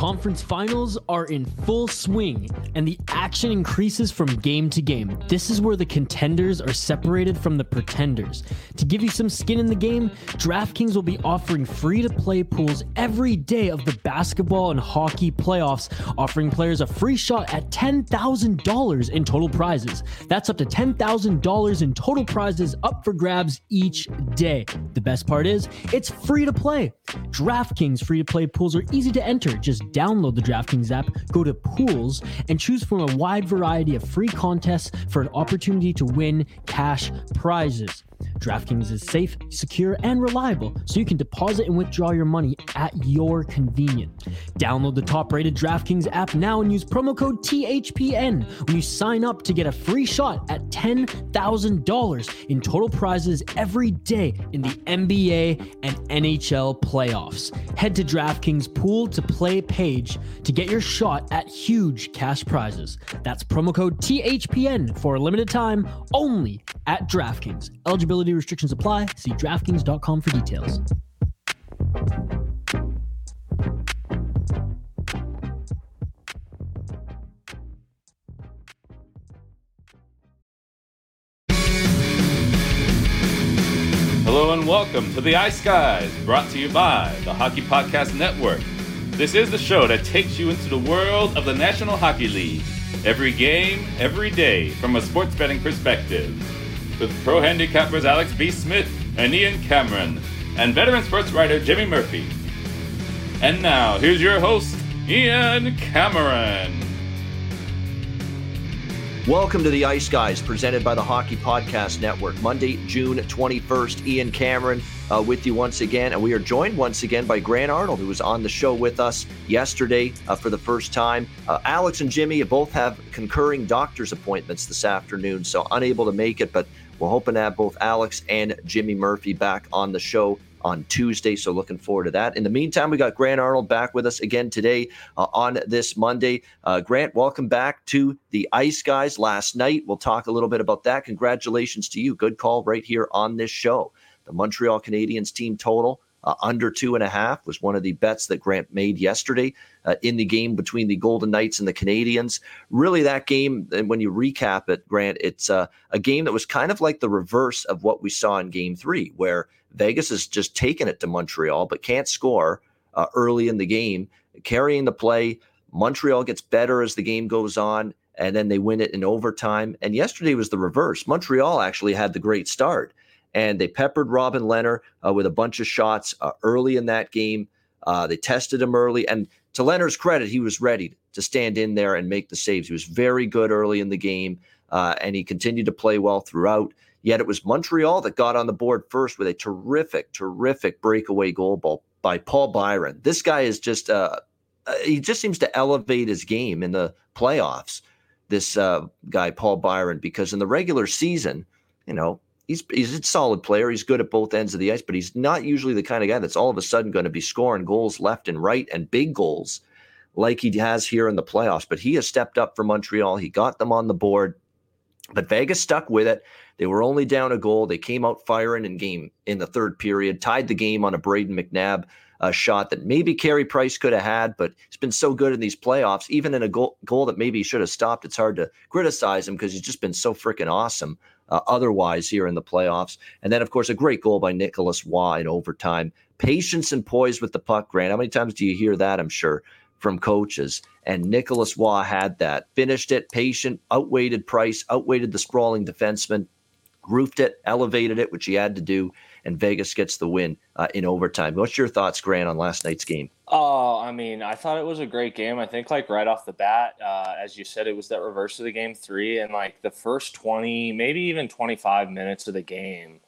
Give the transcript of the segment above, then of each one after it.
conference finals are in full swing, and the action increases from game to game. This is where the contenders are separated from the pretenders. To give you some skin in the game, DraftKings will be offering free to play pools every day of the basketball and hockey playoffs, offering players a free shot at $10,000 in total prizes. That's up to $10,000 in total prizes up for grabs each day. The best part is, it's free to play. DraftKings free to play pools are easy to enter. Just download the DraftKings app, go to pools, and choose from a wide variety of free contests for an opportunity to win cash prizes. DraftKings is safe, secure, and reliable, so you can deposit and withdraw your money at your convenience. Download the top rated DraftKings app now and use promo code THPN when you sign up to get a free shot at $10,000 in total prizes every day in the NBA and NHL playoffs. Head to DraftKings Pool to Play page to get your shot at huge cash prizes. That's promo code THPN for a limited time only at DraftKings. Eligibility restrictions apply. See DraftKings.com for details. Hello and welcome to the Ice Guys, brought to you by the Hockey Podcast Network. This is the show that takes you into the world of the National Hockey League. Every game, every day, from a sports betting perspective. With pro handicappers Alex B. Smith and Ian Cameron, and veteran sports writer Jimmy Murphy. And now, here's your host, Ian Cameron. Welcome to the Ice Guys, presented by the Hockey Podcast Network. Monday, June 21st, Ian Cameron uh, with you once again. And we are joined once again by Grant Arnold, who was on the show with us yesterday uh, for the first time. Uh, Alex and Jimmy both have concurring doctor's appointments this afternoon, so unable to make it, but we're hoping to have both Alex and Jimmy Murphy back on the show on Tuesday. So looking forward to that. In the meantime, we got Grant Arnold back with us again today uh, on this Monday. Uh, Grant, welcome back to the Ice Guys last night. We'll talk a little bit about that. Congratulations to you. Good call right here on this show. The Montreal Canadiens team total. Uh, under two and a half was one of the bets that Grant made yesterday uh, in the game between the Golden Knights and the Canadians. Really, that game, and when you recap it, Grant, it's uh, a game that was kind of like the reverse of what we saw in game three, where Vegas has just taken it to Montreal, but can't score uh, early in the game, carrying the play. Montreal gets better as the game goes on, and then they win it in overtime. And yesterday was the reverse. Montreal actually had the great start, and they peppered Robin Lehner uh, with a bunch of shots uh, early in that game. Uh, they tested him early, and to Lehner's credit, he was ready to stand in there and make the saves. He was very good early in the game, uh, and he continued to play well throughout. Yet it was Montreal that got on the board first with a terrific, terrific breakaway goal ball by Paul Byron. This guy is just, uh, uh, he just seems to elevate his game in the playoffs. This guy, Paul Byron, because in the regular season, you know, he's he's a solid player. He's good at both ends of the ice, but he's not usually the kind of guy that's all of a sudden going to be scoring goals left and right and big goals like he has here in the playoffs. But he has stepped up for Montreal. He got them on the board. But Vegas stuck with it. They were only down a goal. They came out firing in game in the third period, tied the game on a Brayden McNabb uh, shot that maybe Carey Price could have had, but he's been so good in these playoffs. Even in a goal, goal that maybe he should have stopped, it's hard to criticize him because he's just been so freaking awesome. Uh, otherwise, here in the playoffs, and then of course a great goal by Nicolas in overtime. Patience and poise with the puck, Grant. How many times do you hear that? I'm sure from coaches. And Nicolas Roy had that. Finished it, patient, outweighted Price, outweighted the sprawling defenseman, roofed it, elevated it, which he had to do. And Vegas gets the win uh, in overtime. What's your thoughts, Grant, on last night's game? Oh, I mean, I thought it was a great game. I think, like, right off the bat, uh, as you said, it was that reverse of the game three. And, like, the first 20, maybe even 25 minutes of the game,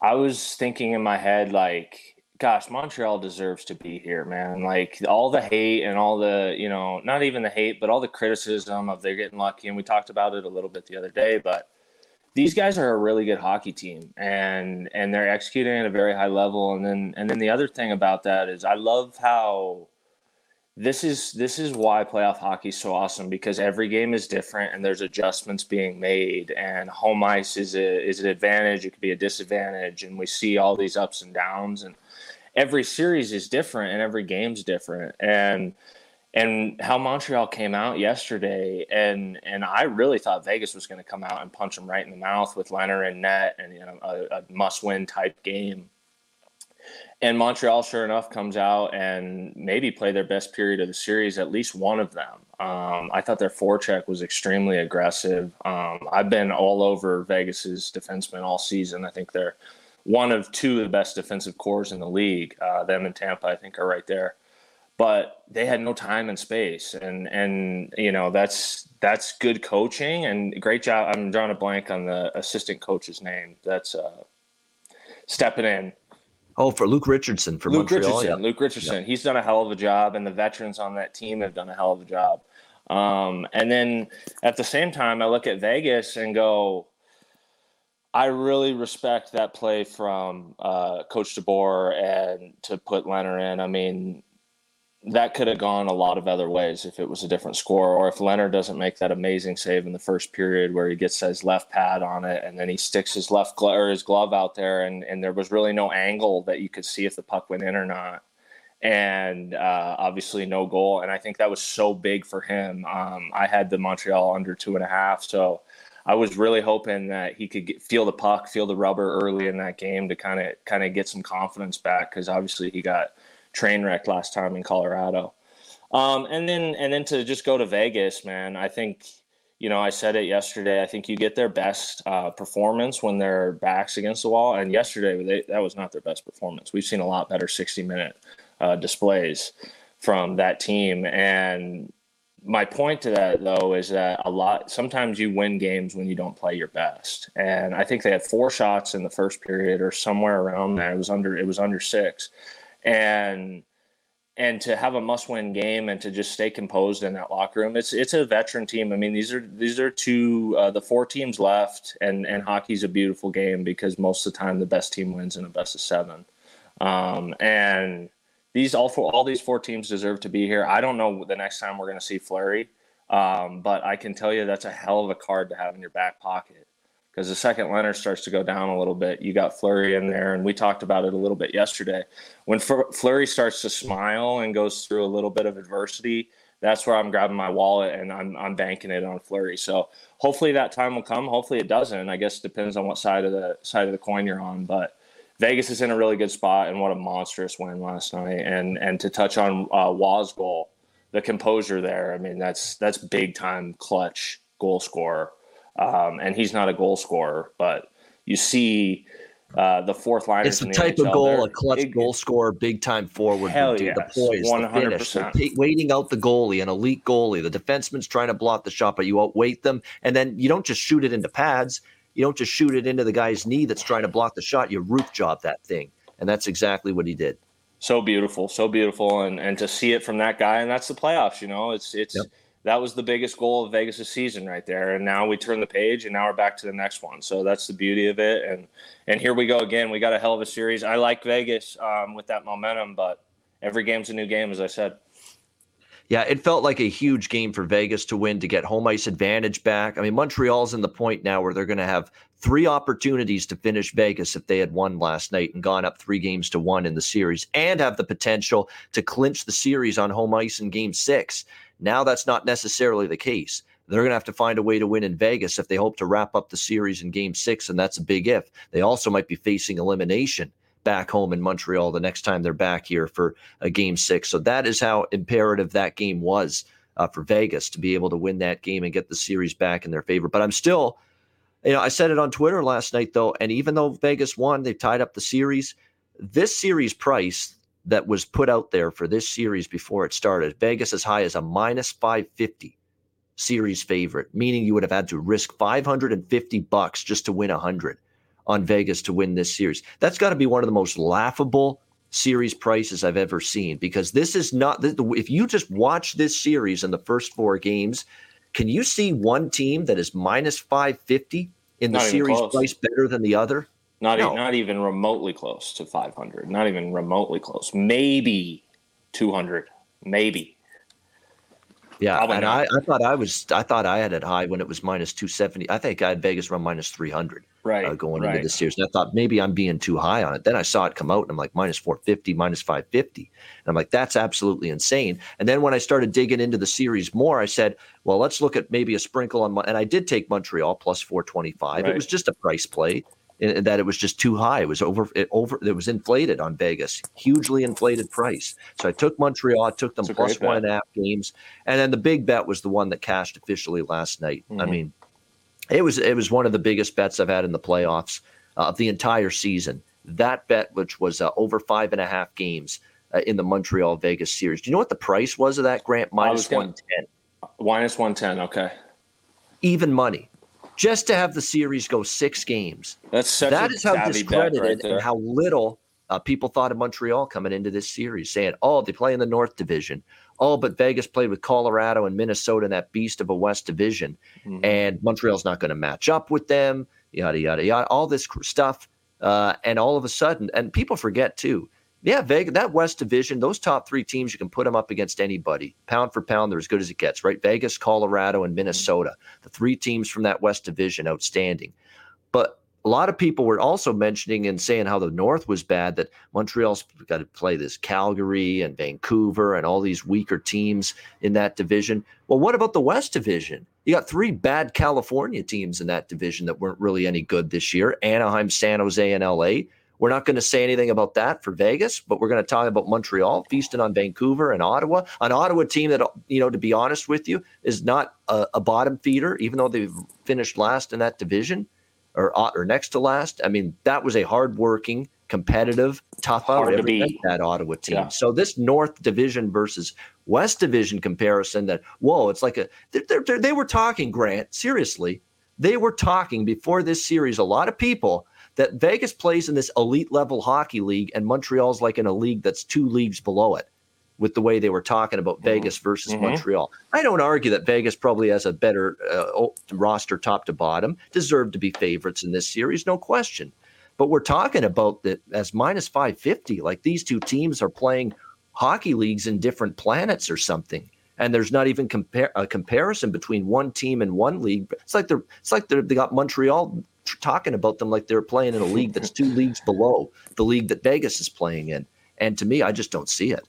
I was thinking in my head, like, gosh, Montreal deserves to be here, man. Like all the hate and all the, you know, not even the hate, but all the criticism of they're getting lucky. And we talked about it a little bit the other day, but these guys are a really good hockey team and and they're executing at a very high level. And then and then the other thing about that is I love how this is this is why playoff hockey is so awesome because every game is different and there's adjustments being made and home ice is a is an advantage it could be a disadvantage and we see all these ups and downs and every series is different and every game's different. And and how Montreal came out yesterday, and and I really thought Vegas was going to come out and punch them right in the mouth with Lehner and net, and you know a, a must-win type game. And Montreal, sure enough, comes out and maybe play their best period of the series, at least one of them. Um, I thought their forecheck was extremely aggressive. Um, I've been all over Vegas's defensemen all season. I think they're one of two of the best defensive corps in the league. Uh, them and Tampa, I think, are right there. But they had no time and space, and and you know that's that's good coaching and great job. I'm drawing a blank on the assistant coach's name. That's uh, stepping in Oh, for Luke Richardson for Luke Montreal. Richardson. Yeah. Luke Richardson. Yeah. He's done a hell of a job, and the veterans on that team have done a hell of a job. Um, and then at the same time, I look at Vegas and go, I really respect that play from uh, Coach DeBoer and to put Lehner in. I mean, that could have gone a lot of other ways if it was a different score, or if Lehner doesn't make that amazing save in the first period where he gets his left pad on it and then he sticks his left or his glove out there, and, and there was really no angle that you could see if the puck went in or not, and uh, obviously no goal. And I think that was so big for him. Um, I had the Montreal under two and a half, so I was really hoping that he could get, feel the puck, feel the rubber early in that game to kind of kind of get some confidence back because obviously he got train wreck last time in Colorado. Um, and then and then to just go to Vegas, man. I think you know I said it yesterday. I think you get their best uh, performance when their backs against the wall. And yesterday they, that was not their best performance. We've seen a lot better sixty minute uh, displays from that team. And my point to that though is that a lot sometimes you win games when you don't play your best. And I think they had four shots in the first period or somewhere around there. It was under it was under six and and to have a must-win game and to just stay composed in that locker room. It's it's a veteran team. I mean, these are these are two uh, the four teams left, and and hockey's a beautiful game because most of the time the best team wins in a best of seven. Um, and these all four, all these four teams deserve to be here. I don't know the next time we're going to see Fleury, um, but I can tell you that's a hell of a card to have in your back pocket because the second Lehner starts to go down a little bit, you got Fleury in there, and we talked about it a little bit yesterday. When Fleury starts to smile and goes through a little bit of adversity, that's where I'm grabbing my wallet and I'm I'm banking it on Fleury. So hopefully that time will come. Hopefully it doesn't. I guess it depends on what side of the side of the coin you're on, but. Vegas is in a really good spot, and what a monstrous win last night. And and to touch on uh, Waz goal, the composure there. I mean, that's that's big time clutch goal scorer um, and he's not a goal scorer, but you see uh, the fourth line. It's the, the type NHL of goal there. a clutch it, goal scorer, big time forward hell would do. Yes, the poise, 100%. the finish, the waiting out the goalie, an elite goalie. The defenseman's trying to block the shot, but you outweight them, and then you don't just shoot it into pads. You don't just shoot it into the guy's knee that's trying to block the shot. You roof job that thing, and that's exactly what he did. So beautiful, so beautiful, and and to see it from that guy, and that's the playoffs. You know, it's it's. Yep that was the biggest goal of Vegas' season right there. And now we turn the page and now we're back to the next one. So that's the beauty of it. And and here we go again. We got a hell of a series. I like Vegas um, with that momentum, but every game's a new game, as I said. Yeah, it felt like a huge game for Vegas to win to get home ice advantage back. I mean, Montreal's in the point now where they're going to have three opportunities to finish Vegas if they had won last night and gone up three games to one in the series and have the potential to clinch the series on home ice in game six. Now that's not necessarily the case. They're going to have to find a way to win in Vegas if they hope to wrap up the series in game six, and that's a big if. They also might be facing elimination back home in Montreal the next time they're back here for a game six. So that is how imperative that game was uh, for Vegas to be able to win that game and get the series back in their favor. But I'm still, you know, I said it on Twitter last night, though, and even though Vegas won, they tied up the series. This series price, that was put out there for this series before it started. Vegas as high as a minus 550 series favorite, meaning you would have had to risk 550 bucks just to win 100 on Vegas to win this series. That's got to be one of the most laughable series prices I've ever seen because this is not if you just watch this series in the first four games, can you see one team that is minus 550 in the series price better than the other? Not no. e- not even remotely close to 500. Not even remotely close. Maybe 200. Maybe. Yeah, Probably and I, I thought I was I thought I had it high when it was minus two seventy. I think I had Vegas run minus three hundred. Right, uh, going right. into the series, and I thought maybe I'm being too high on it. Then I saw it come out, and I'm like minus four fifty, minus five fifty, and I'm like that's absolutely insane. And then when I started digging into the series more, I said, well, let's look at maybe a sprinkle on. And I did take Montreal plus four twenty five. Right. It was just a price play that it was just too high. It was over. It over. It was inflated on Vegas, hugely inflated price. So I took Montreal. I took them plus one and a half games, and then the big bet was the one that cashed officially last night. Mm-hmm. I mean, it was it was one of the biggest bets I've had in the playoffs uh, of the entire season. That bet, which was uh, over five and a half games uh, in the Montreal Vegas series. Do you know what the price was of that Grant? Minus one ten. Minus one ten. Okay. Even money just to have the series go six games. That's such that is how discredited right and how little uh, people thought of Montreal coming into this series, saying, "Oh, they play in the North Division. Oh, but Vegas played with Colorado and Minnesota in that beast of a West Division, mm-hmm. and Montreal's not going to match up with them." Yada yada yada. All this stuff, uh, and all of a sudden, and people forget too yeah, Vegas, that West Division, those top three teams, you can put them up against anybody. Pound for pound, they're as good as it gets, right? Vegas, Colorado, and mm-hmm. Minnesota. The three teams from that West Division, outstanding. But a lot of people were also mentioning and saying how the North was bad, that Montreal's got to play this Calgary and Vancouver and all these weaker teams in that division. Well, what about the West Division? You got three bad California teams in that division that weren't really any good this year Anaheim, San Jose, and LA. We're not going to say anything about that for Vegas, but we're going to talk about Montreal feasting on Vancouver and Ottawa. An Ottawa team that, you know, to be honest with you, is not a, a bottom feeder, even though they've finished last in that division or uh, or next to last. I mean, that was a hardworking, competitive, tough out every that Ottawa team. Yeah. So this North Division versus West Division comparison, that whoa, it's like a they're, they're, they were talking. Grant, seriously, they were talking before this series. A lot of people that Vegas plays in this elite level hockey league and Montreal's like in a league that's two leagues below it with the way they were talking about mm-hmm. Vegas versus mm-hmm. Montreal. I don't argue that Vegas probably has a better uh, roster top to bottom, deserve to be favorites in this series, no question. But we're talking about that as minus 550. Like these two teams are playing hockey leagues in different planets or something. And there's not even compare, a comparison between one team and one league. It's like they're it's like they're, they got Montreal talking about them like they're playing in a league that's two leagues below the league that Vegas is playing in. And to me, I just don't see it.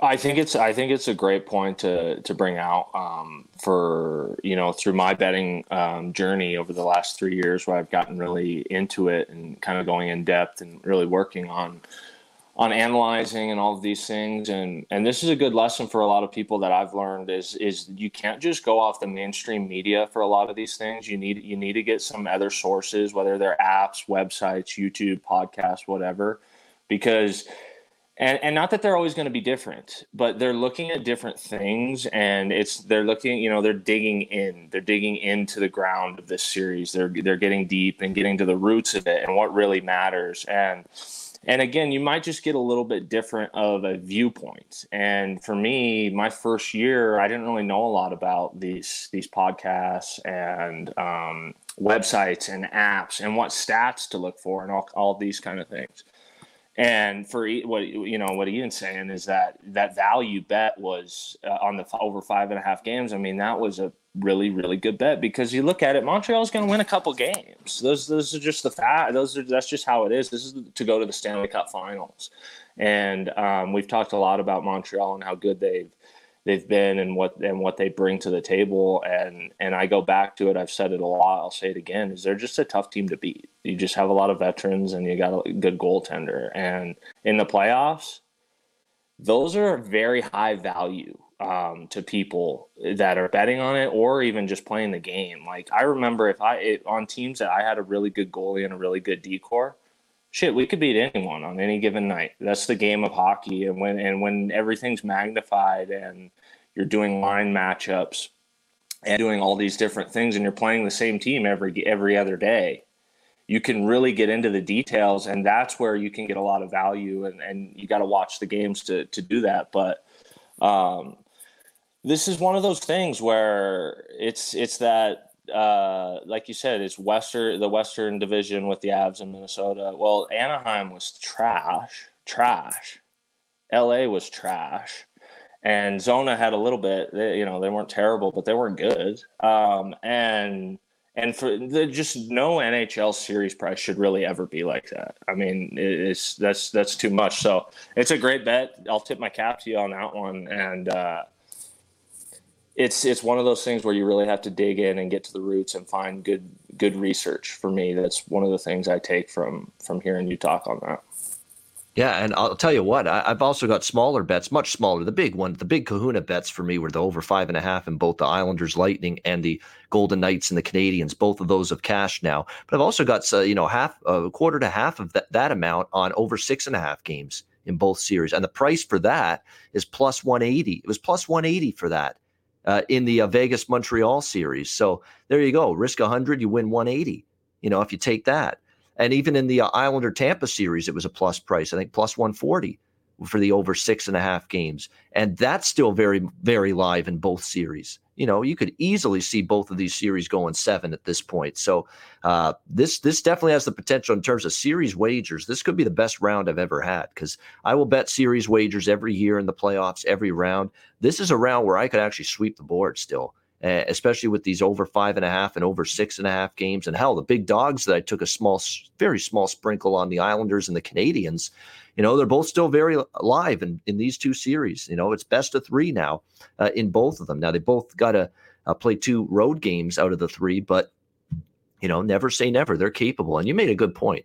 I think it's I think it's a great point to to bring out um, for you know through my betting um, journey over the last three years where I've gotten really into it and kind of going in depth and really working on on analyzing and all of these things. And and this is a good lesson for a lot of people that I've learned is is you can't just go off the mainstream media for a lot of these things. You need you need to get some other sources whether they're apps websites YouTube podcasts whatever because and and not that they're always going to be different but they're looking at different things and it's they're looking you know they're digging in they're digging into the ground of this series. They're they're getting deep and getting to the roots of it and what really matters. And and again you might just get a little bit different of a viewpoint. And for me my first year i didn't really know a lot about these these podcasts and um, websites and apps and what stats to look for and all, all these kind of things and for what you know what ian's saying is that that value bet was uh, on the over five and a half games. I mean that was a really really good bet because you look at it montreal's going to win a couple games. Those those are just the fact those are that's just how it is. This is to go to the stanley cup finals. And um, we've talked a lot about montreal and how good they've they've been and what and what they bring to the table. And and I go back to it I've said it a lot I'll say it again is they're just a tough team to beat. You just have a lot of veterans and you got a good goaltender. And in the playoffs those are very high value um, to people that are betting on it or even just playing the game. Like I remember if I it, on teams that I had a really good goalie and a really good decor, shit, we could beat anyone on any given night. That's the game of hockey, and when and when everything's magnified and you're doing line matchups and doing all these different things, and you're playing the same team every every other day. You can really get into the details, and that's where you can get a lot of value. And, and you got to watch the games to to do that. But um, this is one of those things where it's it's that uh, like you said, it's Western the Western Division with the Avs in Minnesota. Well, Anaheim was trash, trash. LA was trash. and Zona had a little bit. They, you know, they weren't terrible, but they weren't good. Um, and and for the, just no NHL series price should really ever be like that. I mean, it's that's that's too much. So it's a great bet. I'll tip my cap to you on that one, and uh, it's it's one of those things where you really have to dig in and get to the roots and find good good research. For me, that's one of the things I take from from hearing you talk on that. Yeah, and I'll tell you what, I, have also got smaller bets, much smaller. The big one, the big kahuna bets for me were the over five and a half in both the Islanders Lightning and the Golden Knights and the Canadians. Both of those have cashed now. But I've also got, uh, you know, half, a quarter to half of that, that amount on over six and a half games in both series. And the price for that is plus 180. It was plus 180 for that uh, in the uh, Vegas Montreal series. So there you go. Risk 100, you win 180, you know, if you take that. And even in the uh, Islander Tampa series, it was a plus price. I think plus 140 for the over six and a half games. And that's still very, very live in both series. You know, you could easily see both of these series going seven at this point. So uh, this this definitely has the potential in terms of series wagers. This could be the best round I've ever had because I will bet series wagers every year in the playoffs, every round. This is a round where I could actually sweep the board still uh, especially with these over five and a half and over six and a half games. And hell, the big dogs that I took a small, very small sprinkle on the Islanders and the Canadians, you know, they're both still very alive in, in these two series. You know, it's best of three now uh, in both of them. Now, they both got to uh, play two road games out of the three, but, you know, never say never. They're capable. And you made a good point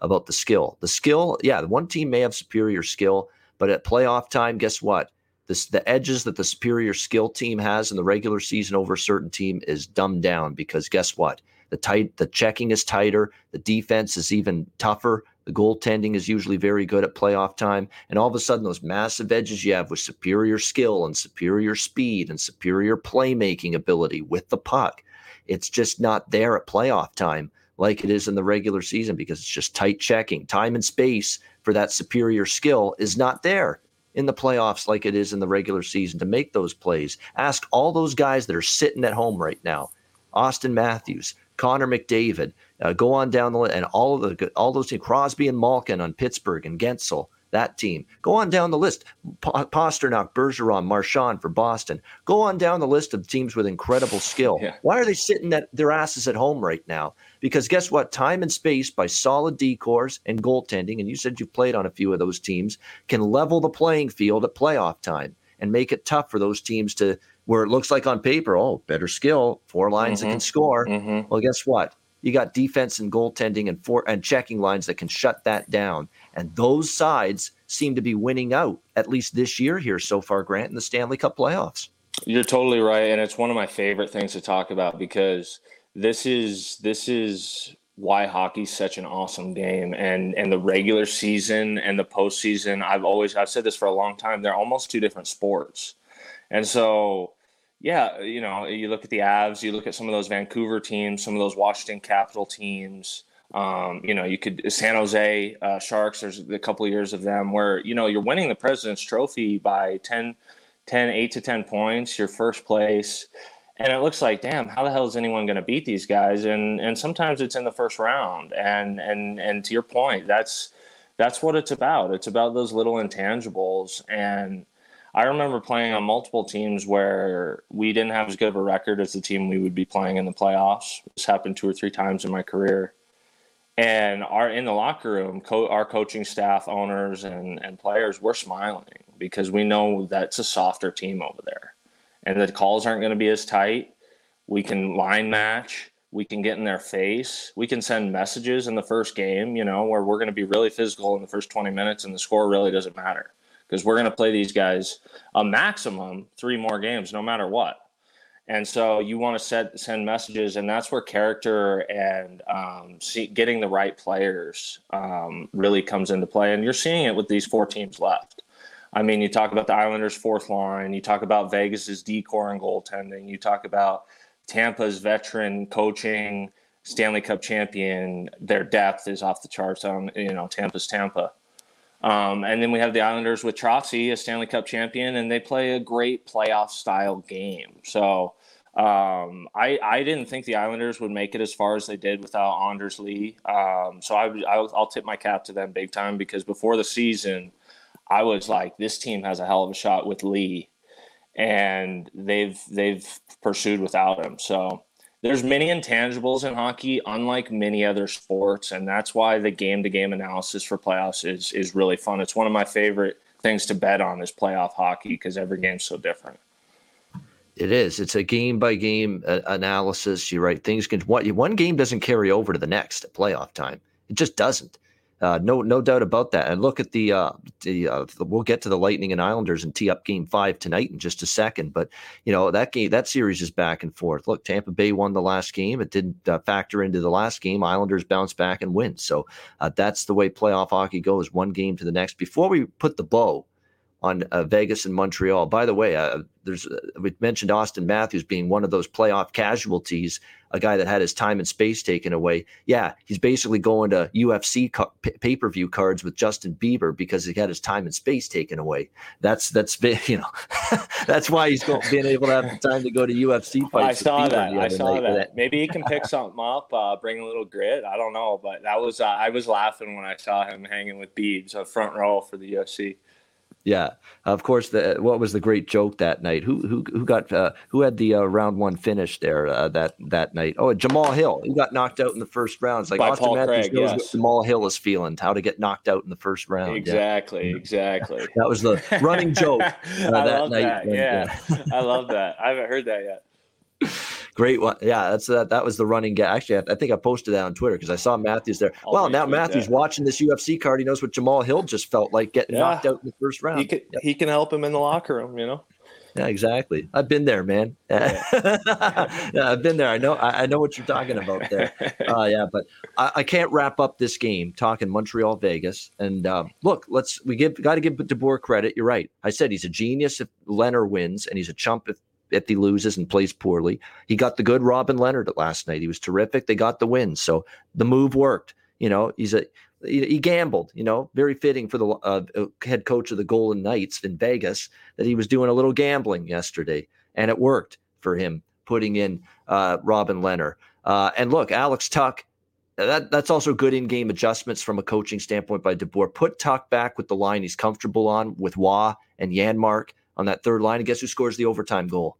about the skill. The skill, yeah, one team may have superior skill, but at playoff time, guess what? The edges that the superior skill team has in the regular season over a certain team is dumbed down because guess what? The tight, the checking is tighter, the defense is even tougher. The goaltending is usually very good at playoff time, and all of a sudden, those massive edges you have with superior skill and superior speed and superior playmaking ability with the puck, it's just not there at playoff time like it is in the regular season because it's just tight checking. Time and space for that superior skill is not there in the playoffs like it is in the regular season to make those plays. Ask all those guys that are sitting at home right now Auston Matthews, Connor McDavid, uh, go on down the list, and all of the all those teams, Crosby and Malkin on Pittsburgh and Guentzel, that team. Go on down the list. Pastrnak, Bergeron, Marchand for Boston. Go on down the list of teams with incredible skill. Yeah. Why are they sitting at their asses at home right now? Because guess what? Time and space by solid decors and goaltending, and you said you've played on a few of those teams, can level the playing field at playoff time and make it tough for those teams to where it looks like on paper, oh, better skill, four lines mm-hmm. that can score. Mm-hmm. Well, guess what? You got defense and goaltending and four and checking lines that can shut that down. And those sides seem to be winning out, at least this year here so far, Grant, in the Stanley Cup playoffs. You're totally right. And it's one of my favorite things to talk about because this is this is why hockey's such an awesome game and and the regular season and the postseason i've always i've said this for a long time they're almost two different sports and so yeah you know you look at the avs you look at some of those vancouver teams some of those washington capital teams um, you know, you could San Jose uh, Sharks. There's a couple of years of them where you know you're winning the President's Trophy by 10, 10, 8 to ten points. Your first place, and it looks like, damn, how the hell is anyone going to beat these guys? And and sometimes it's in the first round. And and and to your point, that's that's what it's about. It's about those little intangibles. And I remember playing on multiple teams where we didn't have as good of a record as the team we would be playing in the playoffs. This happened two or three times in my career and our in the locker room co- our coaching staff owners and, and players we're smiling because we know that's a softer team over there. And the calls aren't going to be as tight. We can line match. We can get in their face. We can send messages in the first game you know where we're going to be really physical in the first 20 minutes and the score really doesn't matter. Because we're going to play these guys a maximum three more games no matter what and so you want to set send messages and that's where character and um, see, getting the right players um, really comes into play. And you're seeing it with these four teams left. I mean you talk about the islanders fourth line you talk about vegas's decor and goaltending you talk about tampa's veteran coaching stanley cup champion their depth is off the charts on you know tampa's tampa. Um, and then we have the Islanders with Trotzy, a Stanley Cup champion, and they play a great playoff style game. So um, I, I didn't think the Islanders would make it as far as they did without Anders Lee. Um, so I, I'll, I'll tip my cap to them big time because before the season, I was like, this team has a hell of a shot with Lee. and they've they've pursued without him. So there's many intangibles in hockey, unlike many other sports, and that's why the game to game analysis for playoffs is is really fun. It's one of my favorite things to bet on is playoff hockey because every game's so different. It is. It's a game by game analysis. You're right. Things can one, one game doesn't carry over to the next at playoff time. It just doesn't. Uh, no, no doubt about that. And look at the uh, the, uh, we'll get to the Lightning and Islanders and tee up Game Five tonight in just a second. But you know that game, that series is back and forth. Look, Tampa Bay won the last game. It didn't uh, factor into the last game. Islanders bounce back and win. So uh, that's the way playoff hockey goes, one game to the next. Before we put the bow on uh, Vegas and Montreal. By the way, uh, there's uh, we mentioned Auston Matthews being one of those playoff casualties, a guy that had his time and space taken away. Yeah, he's basically going to UFC co- pay per view cards with Justin Bieber because he had his time and space taken away. That's that's you know that's why he's going, being able to have the time to go to UFC fights. I saw that. I saw that. that. Maybe he can pick something up, uh, bring a little grit. I don't know, but that was uh, I was laughing when I saw him hanging with Biebs, a front row for the UFC. Yeah, of course. The what was the great joke that night? Who who who got uh, who had the uh, round one finish there uh, that that night? Oh, Jamal Hill. He got knocked out in the first round. It's like By Auston Paul Matthews Craig, knows yes. what Jamal Hill is feeling, how to get knocked out in the first round. Exactly, yeah. exactly. that was the running joke uh, that night. That. yeah, I love that. I haven't heard that yet. Great one. Yeah, that's that. That was the running gag. Actually, I, I, think I posted that on Twitter because I saw Matthews there. I'll well, now Matthews that. watching this UFC card, he knows what Jamal Hill just felt like getting yeah. knocked out in the first round. He can, he can help him in the locker room, you know. Yeah, exactly. I've been there, man. Yeah. I've been there. I know. I, know what you're talking about there. Uh, yeah, but I, I, can't wrap up this game talking Montreal Vegas. And um, look, let's we give got to give DeBoer credit. You're right. I said he's a genius if Lehner wins, and he's a chump if if he loses and plays poorly. He got the good Robin Lehner last night. He was terrific. They got the win. So the move worked. You know, he's a he gambled, you know, very fitting for the uh, uh, head coach of the Golden Knights in Vegas that he was doing a little gambling yesterday, and it worked for him putting in uh, Robin Lehner. Uh, and look, Alex Tuch. That, that's also good in-game adjustments from a coaching standpoint by DeBoer. Put Tuch back with the line he's comfortable on with Roy and Janmark on that third line. And guess who scores the overtime goal?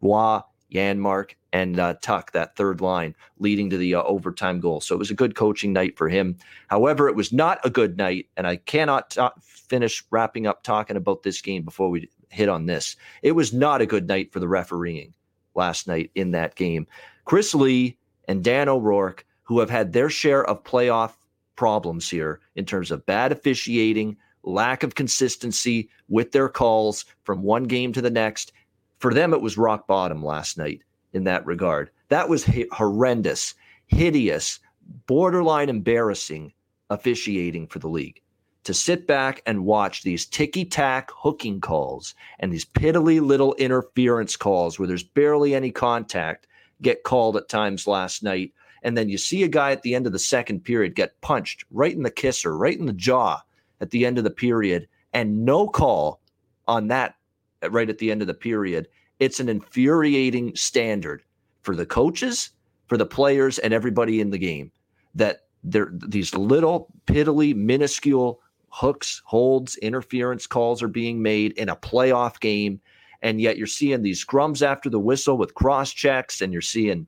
Roy, Janmark, and uh, Tuch, that third line, leading to the uh, overtime goal. So it was a good coaching night for him. However, it was not a good night, and I cannot finish wrapping up talking about this game before we hit on this. It was not a good night for the refereeing last night in that game. Chris Lee and Dan O'Rourke, who have had their share of playoff problems here in terms of bad officiating, lack of consistency with their calls from one game to the next. For them, it was rock bottom last night in that regard. That was horrendous, hideous, borderline embarrassing officiating for the league. To sit back and watch these ticky tack hooking calls and these piddly little interference calls where there's barely any contact get called at times last night. And then you see a guy at the end of the second period get punched right in the kisser, right in the jaw at the end of the period and no call on that uh, right at the end of the period, it's an infuriating standard for the coaches, for the players, and everybody in the game that there these little piddly, minuscule hooks, holds, interference calls are being made in a playoff game. And yet you're seeing these scrums after the whistle with cross checks, and you're seeing,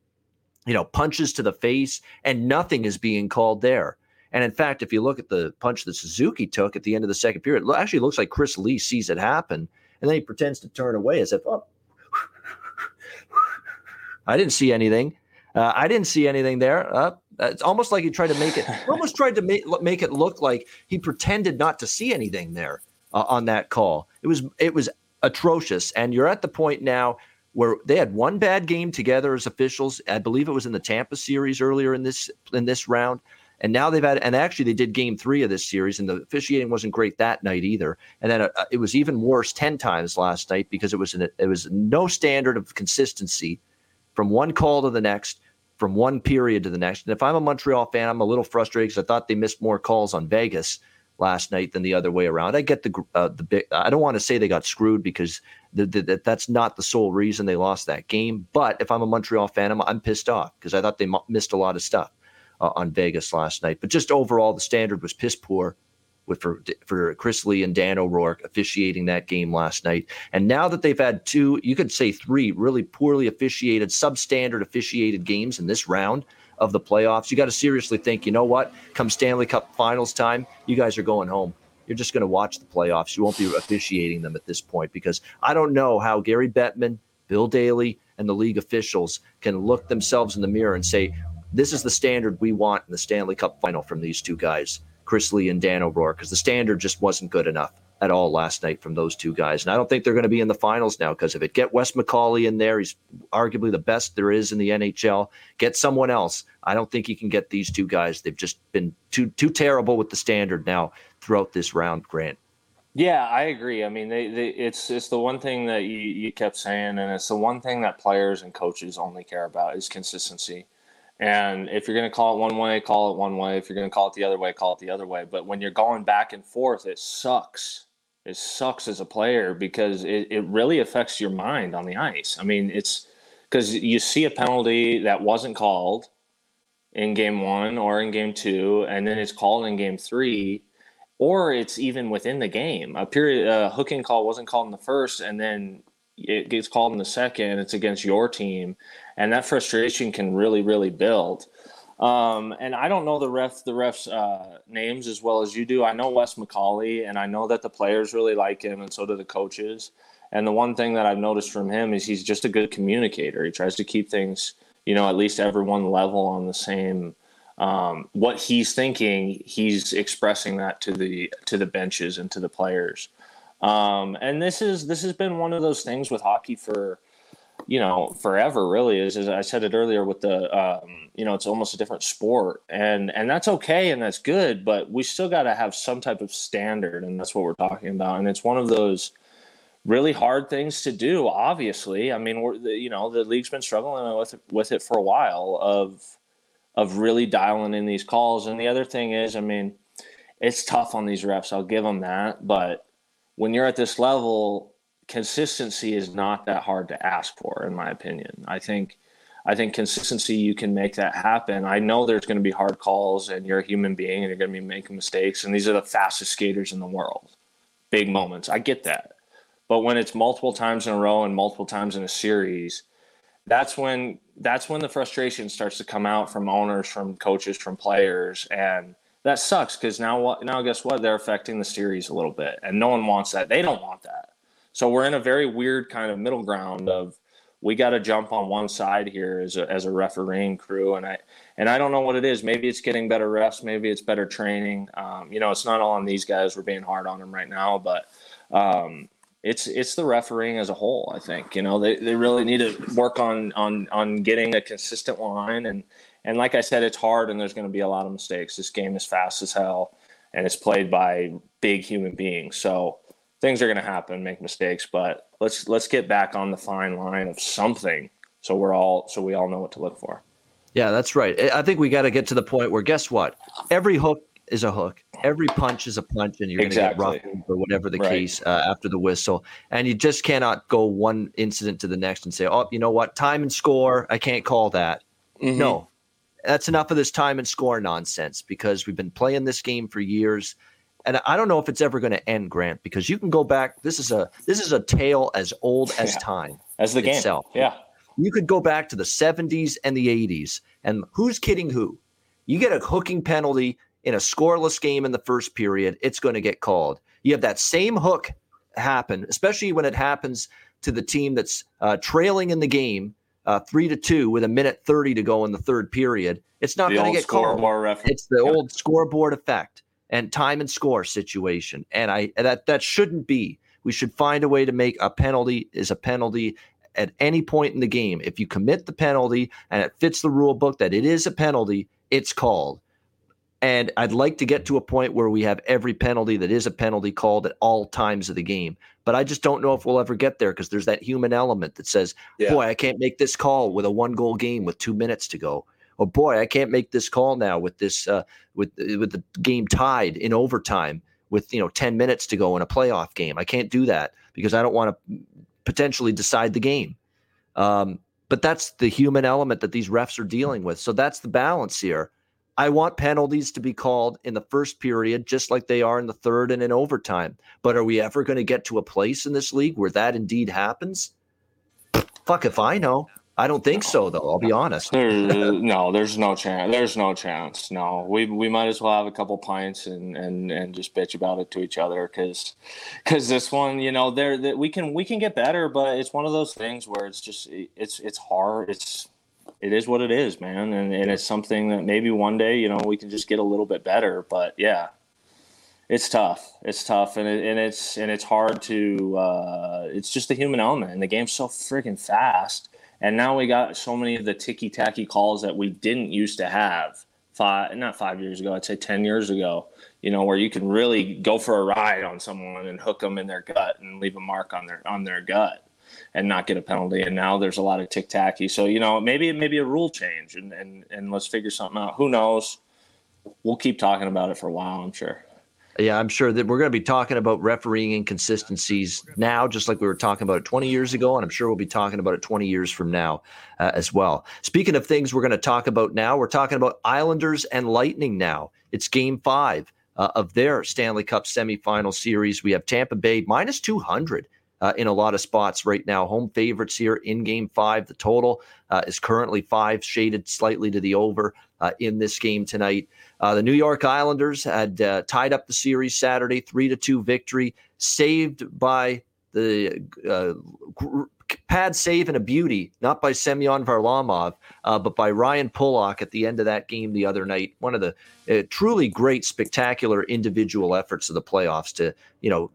you know, punches to the face, and nothing is being called there. And in fact, if you look at the punch that Suzuki took at the end of the second period, it actually looks like Chris Lee sees it happen, and then he pretends to turn away as if, oh, I didn't see anything. Uh, I didn't see anything there. Uh, it's almost like he tried to make it. almost tried to make make it look like he pretended not to see anything there uh, on that call. It was it was atrocious, and you're at the point now where they had one bad game together as officials. I believe it was in the Tampa series earlier in this in this round. And now they've had, and actually they did game three of this series, and the officiating wasn't great that night either. And then uh, it was even worse ten times last night because it was an, it was no standard of consistency from one call to the next, from one period to the next. And if I'm a Montreal fan, I'm a little frustrated because I thought they missed more calls on Vegas last night than the other way around. I get the uh, the big. I don't want to say they got screwed because the, the, that's not the sole reason they lost that game. But if I'm a Montreal fan, I'm, I'm pissed off because I thought they missed a lot of stuff uh, on Vegas last night. But just overall, the standard was piss poor with for for Chris Lee and Dan O'Rourke officiating that game last night. And now that they've had two, you could say three really poorly officiated, substandard officiated games in this round of the playoffs, you got to seriously think, you know what? Come Stanley Cup Finals time, you guys are going home. You're just going to watch the playoffs. You won't be officiating them at this point because I don't know how Gary Bettman, Bill Daly, and the league officials can look themselves in the mirror and say, this is the standard we want in the Stanley Cup final from these two guys, Chris Lee and Dan O'Rourke, because the standard just wasn't good enough at all last night from those two guys. And I don't think they're going to be in the finals now because of it. Get Wes McCauley in there. He's arguably the best there is in the NHL. Get someone else. I don't think you can get these two guys. They've just been too too terrible with the standard now throughout this round, Grant. Yeah, I agree. I mean, they, they, it's it's the one thing that you, you kept saying, and it's the one thing that players and coaches only care about is consistency. And if you're going to call it one way, call it one way. If you're going to call it the other way, call it the other way. But when you're going back and forth, it sucks it sucks as a player because it, it really affects your mind on the ice. I mean, it's because you see a penalty that wasn't called in game one or in game two, and then it's called in game three, or it's even within the game. A period a hooking call wasn't called in the first, and then it gets called in the second. It's against your team, and that frustration can really, really build. Um, and I don't know the ref the refs uh, names as well as you do. I know Wes McCauley, and I know that the players really like him, and so do the coaches. And the one thing that I've noticed from him is he's just a good communicator. He tries to keep things, you know, at least everyone level on the same. Um, what he's thinking, he's expressing that to the to the benches and to the players. Um, and this is this has been one of those things with hockey for you know forever really is as i said it earlier with the um, you know it's almost a different sport and and that's okay and that's good but we still got to have some type of standard and that's what we're talking about and it's one of those really hard things to do obviously. I mean we're you know the league's been struggling with it, with it for a while of of really dialing in these calls and the other thing is i mean it's tough on these reps i'll give them that but when you're at this level consistency is not that hard to ask for, in my opinion. I think I think consistency you can make that happen. I know there's going to be hard calls, and you're a human being, and you're going to be making mistakes. And these are the fastest skaters in the world. Big moments. I get that, but when it's multiple times in a row and multiple times in a series, that's when that's when the frustration starts to come out from owners, from coaches, from players, and that sucks because now what? Now guess what? They're affecting the series a little bit, and no one wants that. They don't want that. So we're in a very weird kind of middle ground of we got to jump on one side here as a, as a refereeing crew. And I, and I don't know what it is. Maybe it's getting better refs. Maybe it's better training. Um, you know, it's not all on these guys. We're being hard on them right now, but, um, it's, it's the refereeing as a whole. I think, you know, they, they really need to work on, on, on getting a consistent line. And, and like I said, it's hard and there's going to be a lot of mistakes. This game is fast as hell and it's played by big human beings. So, things are going to happen, make mistakes, but let's let's get back on the fine line of something so we're all so we all know what to look for. Yeah, that's right. I think we got to get to the point where guess what? Every hook is a hook. Every punch is a punch, and you're exactly. going to get roughed or whatever the right. case uh, after the whistle. And you just cannot go one incident to the next and say, "Oh, you know what? Time and score. I can't call that." Mm-hmm. No, that's enough of this time and score nonsense because we've been playing this game for years and I don't know if it's ever going to end, Grant, because you can go back. This is a this is a tale as old as yeah. time, as the itself. game. Yeah, you could go back to the '70s and the '80s, and who's kidding who? You get a hooking penalty in a scoreless game in the first period, it's going to get called. You have that same hook happen, especially when it happens to the team that's uh, trailing in the game, uh, three to two, with a minute thirty to go in the third period. It's not going to get called. It's the yeah. old scoreboard effect and time and score situation. And I that that shouldn't be. We should find a way to make a penalty is a penalty at any point in the game. If you commit the penalty and it fits the rule book that it is a penalty, it's called. And I'd like to get to a point where we have every penalty that is a penalty called at all times of the game. But I just don't know if we'll ever get there because there's that human element that says, yeah. boy, I can't make this call with a one goal game with two minutes to go oh boy, I can't make this call now with this uh, with with the game tied in overtime with you know 10 minutes to go in a playoff game. I can't do that because I don't want to potentially decide the game. Um, but that's the human element that these refs are dealing with. So that's the balance here. I want penalties to be called in the first period, just like they are in the third and in overtime. But are we ever going to get to a place in this league where that indeed happens? Fuck if I know. I don't think so, though. I'll be honest. There, no, there's no chance. There's no chance. No, we we might as well have a couple pints and and and just bitch about it to each other because because this one, you know, there that we can we can get better, but it's one of those things where it's just it's it's hard. It's it is what it is, man, and and it's something that maybe one day, you know, we can just get a little bit better. But yeah, it's tough. It's tough, and it, and it's and it's hard to. Uh, it's just the human element, and the game's so freaking fast and now we got so many of the ticky tacky calls that we didn't used to have five, not five years ago, I'd say 10 years ago, you know, where you can really go for a ride on someone and hook them in their gut and leave a mark on their, on their gut and not get a penalty. And now there's a lot of tick tacky. So, you know, maybe it may be a rule change and, and, and let's figure something out. Who knows? We'll keep talking about it for a while, I'm sure. Yeah, I'm sure that we're going to be talking about refereeing inconsistencies now, just like we were talking about it 20 years ago. And I'm sure we'll be talking about it 20 years from now uh, as well. Speaking of things we're going to talk about now, we're talking about Islanders and Lightning now. It's game five uh, of their Stanley Cup semifinal series. We have Tampa Bay minus 200. Uh, in a lot of spots right now. Home favorites here in game five. The total uh, is currently five, shaded slightly to the over uh, in this game tonight. Uh, the New York Islanders had uh, tied up the series Saturday, three to two victory, saved by the uh, pad save and a beauty, not by Semyon Varlamov, uh, but by Ryan Pulock at the end of that game the other night. One of the uh, truly great, spectacular individual efforts of the playoffs to, you know,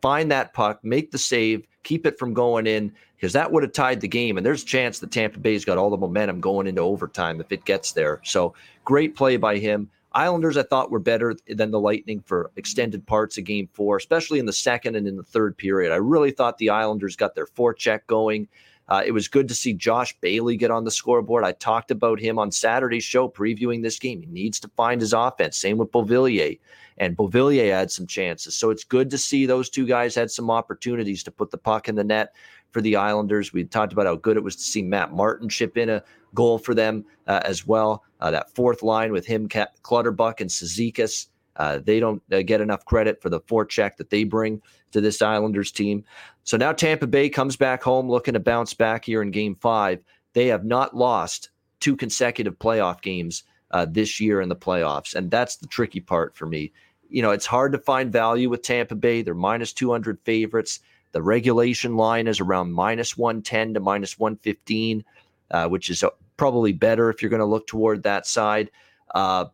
find that puck, make the save, keep it from going in, because that would have tied the game. And there's a chance that Tampa Bay's got all the momentum going into overtime if it gets there. So great play by him. Islanders, I thought, were better than the Lightning for extended parts of game four, especially in the second and in the third period. I really thought the Islanders got their forecheck going. Uh, it was good to see Josh Bailey get on the scoreboard. I talked about him on Saturday's show previewing this game. He needs to find his offense. Same with Beauvillier. And Beauvillier had some chances. So it's good to see those two guys had some opportunities to put the puck in the net for the Islanders. We talked about how good it was to see Matt Martin chip in a goal for them uh, as well. Uh, that fourth line with him, Clutterbuck, and Cizikas. Uh, they don't uh, get enough credit for the forecheck that they bring to this Islanders team. So now Tampa Bay comes back home looking to bounce back here in game five. They have not lost two consecutive playoff games uh, this year in the playoffs. And that's the tricky part for me. You know, it's hard to find value with Tampa Bay. They're minus 200 favorites. The regulation line is around minus 110 to minus 115, uh, which is probably better if you're going to look toward that side. Uh,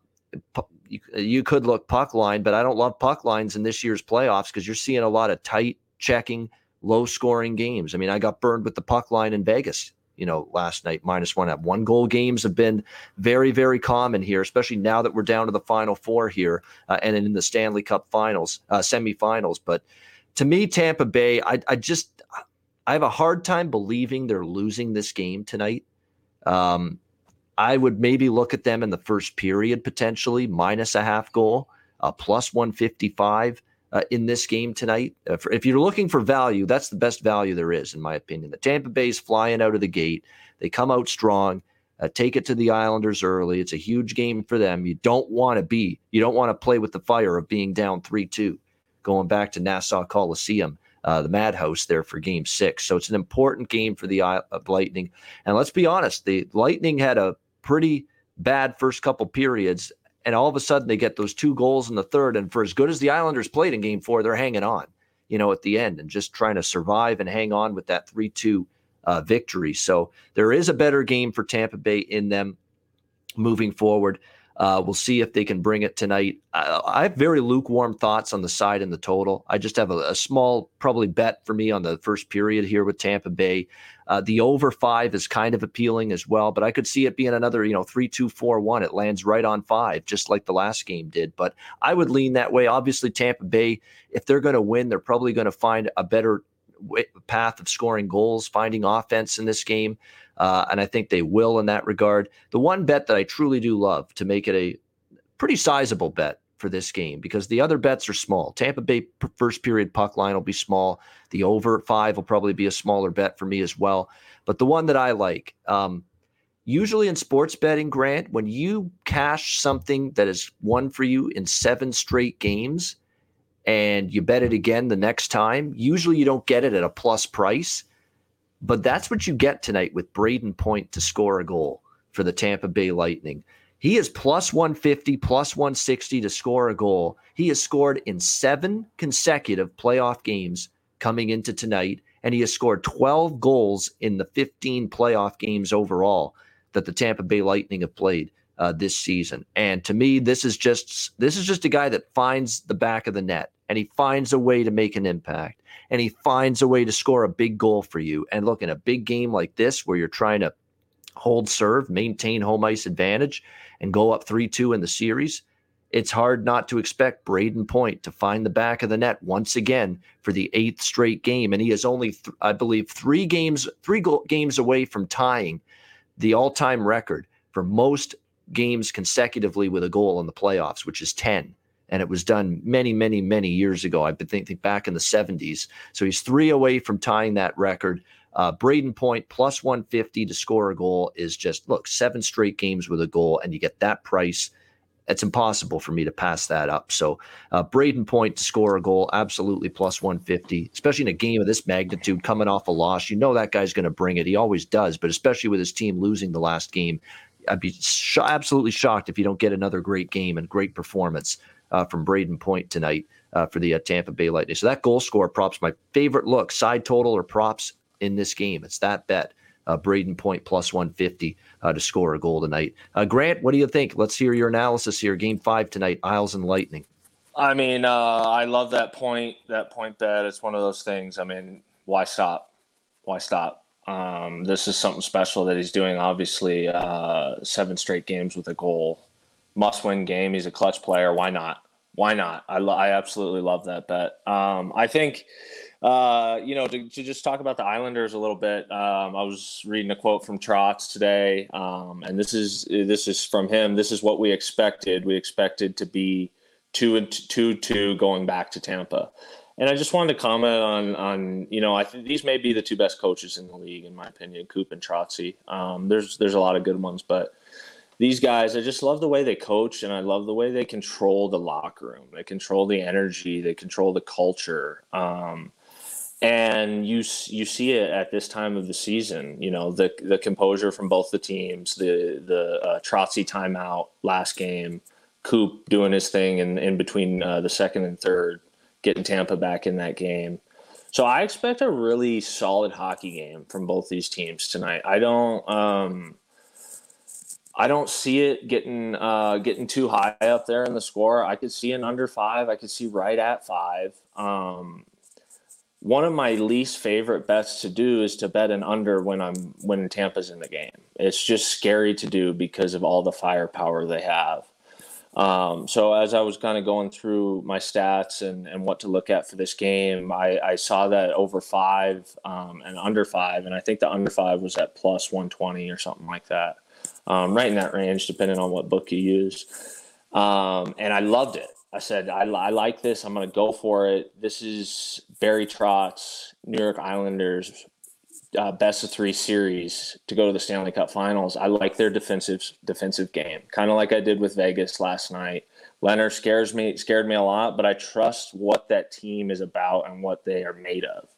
you, you, could look puck line, but I don't love puck lines in this year's playoffs because you're seeing a lot of tight checking, low scoring games. I mean, I got burned with the puck line in Vegas. You know, last night minus one at one goal games have been very, very common here, especially now that we're down to the final four here uh, and in the Stanley Cup finals, uh, semifinals. But to me, Tampa Bay, I, I just I have a hard time believing they're losing this game tonight. Um, I would maybe look at them in the first period potentially minus a half goal, uh, plus 155 uh, in this game tonight. Uh, for, if you're looking for value, that's the best value there is, in my opinion. The Tampa Bay's flying out of the gate. They come out strong. Uh, take it to the Islanders early. It's a huge game for them. You don't want to be, you don't want to play with the fire of being down 3 2, going back to Nassau Coliseum uh, the Madhouse there for Game Six. So it's an important game for the uh, Lightning. And let's be honest, the Lightning had a pretty bad first couple periods, and all of a sudden they get those two goals in the third. And for as good as the Islanders played in Game Four, they're hanging on, you know, at the end and just trying to survive and hang on with that three-two uh, victory. So there is a better game for Tampa Bay in them moving forward. Uh, we'll see if they can bring it tonight. I, I, have very lukewarm thoughts on the side and the total. I just have a, a small, probably bet for me on the first period here with Tampa Bay. Uh, the over five is kind of appealing as well, but I could see it being another, you know, three, two, four, one. It lands right on five, just like the last game did. But I would lean that way. Obviously, Tampa Bay, if they're going to win, they're probably going to find a better path of scoring goals, finding offense in this game. Uh, and I think they will in that regard. The one bet that I truly do love to make it a pretty sizable bet for this game because the other bets are small. Tampa Bay first period puck line will be small. The over five will probably be a smaller bet for me as well. But the one that I like, um, Usually in sports betting, Grant, when you cash something that is won for you in seven straight games and you bet it again the next time, usually you don't get it at a plus price. But that's what you get tonight with Brayden Point to score a goal for the Tampa Bay Lightning. He is plus 150, plus 160 to score a goal. He has scored in seven consecutive playoff games coming into tonight, and he has scored 12 goals in the 15 playoff games overall that the Tampa Bay Lightning have played uh, this season. And to me, this is just this is just a guy that finds the back of the net and he finds a way to make an impact and he finds a way to score a big goal for you. And look, in a big game like this, where you're trying to hold serve, maintain home ice advantage, and go up 3 2 in the series, it's hard not to expect Brayden Point to find the back of the net once again for the eighth straight game. And he is only, th- I believe, three games, three go- games away from tying the all time record for most games consecutively with a goal in the playoffs, which is 10 and it was done many, many, many years ago. I think, think back in the 70s. So he's three away from tying that record. Uh, Brayden Point plus 150 to score a goal is just look seven straight games with a goal, and you get that price. It's impossible for me to pass that up. So uh, Brayden Point to score a goal, absolutely plus 150, especially in a game of this magnitude, coming off a loss. You know that guy's going to bring it. He always does, but especially with his team losing the last game, I'd be sh- absolutely shocked if you don't get another great game and great performance uh, from Brayden Point tonight uh, for the uh, Tampa Bay Lightning. So that goal score props my favorite look, side total or props in this game. It's that bet. Uh, Brayden Point plus 150 uh, to score a goal tonight. Grant, what do you think? Let's hear your analysis here. Game five tonight, Isles and Lightning. I mean, I love that point. That point bet. It's one of those things. I mean, why stop? Why stop? Um, this is something special that he's doing. Obviously, uh, seven straight games with a goal, must-win game. He's a clutch player. Why not? Why not? I, lo- I absolutely love that bet. Um, I think, uh, you know, to, to, just talk about the Islanders a little bit. Um, I was reading a quote from Trotz today, um, and this is this is from him. This is what we expected. We expected to be two and two two going back to Tampa. And I just wanted to comment on on you know I think these may be the two best coaches in the league in my opinion, Coop and Trotzy. Um, there's there's a lot of good ones, but these guys, I just love the way they coach and I love the way they control the locker room. They control the energy, they control the culture. Um, and you you see it at this time of the season. You know the the composure from both the teams, the the uh, Trotzy timeout last game, Coop doing his thing in in between uh, the second and third, getting Tampa back in that game. So I expect a really solid hockey game from both these teams tonight. I don't. Um, I don't see it getting uh, getting too high up there in the score. I could see an under five. I could see right at five. Um, one of my least favorite bets to do is to bet an under when I'm when Tampa's in the game. It's just scary to do because of all the firepower they have. Um, so as I was kind of going through my stats and, and what to look at for this game, I, I saw that over five um, and under five, and I think the under five was at plus 120 or something like that um, right in that range, depending on what book you use. Um, and I loved it. I said, I, I like this. I'm going to go for it. This is Barry Trotz, New York Islanders, uh, best of three series to go to the Stanley Cup Finals. I like their defensive defensive game, kind of like I did with Vegas last night. Lehner scares me, scared me a lot, but I trust what that team is about and what they are made of.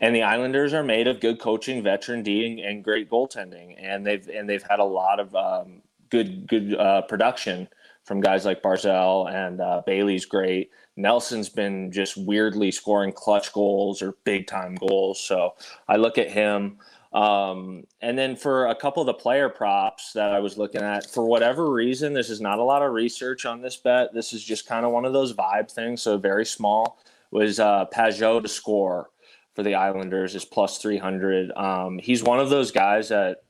And the Islanders are made of good coaching, veteran D, and, and great goaltending, and they've and they've had a lot of um, good good uh, production from guys like Barzal and uh, Bailey's great. Nelson's been just weirdly scoring clutch goals or big time goals. So I look at him. Um, and then for a couple of the player props that I was looking at, for whatever reason, this is not a lot of research on this bet. This is just kind of one of those vibe things. So very small was uh, Pageau to score for the Islanders is plus 300. Um, he's one of those guys that,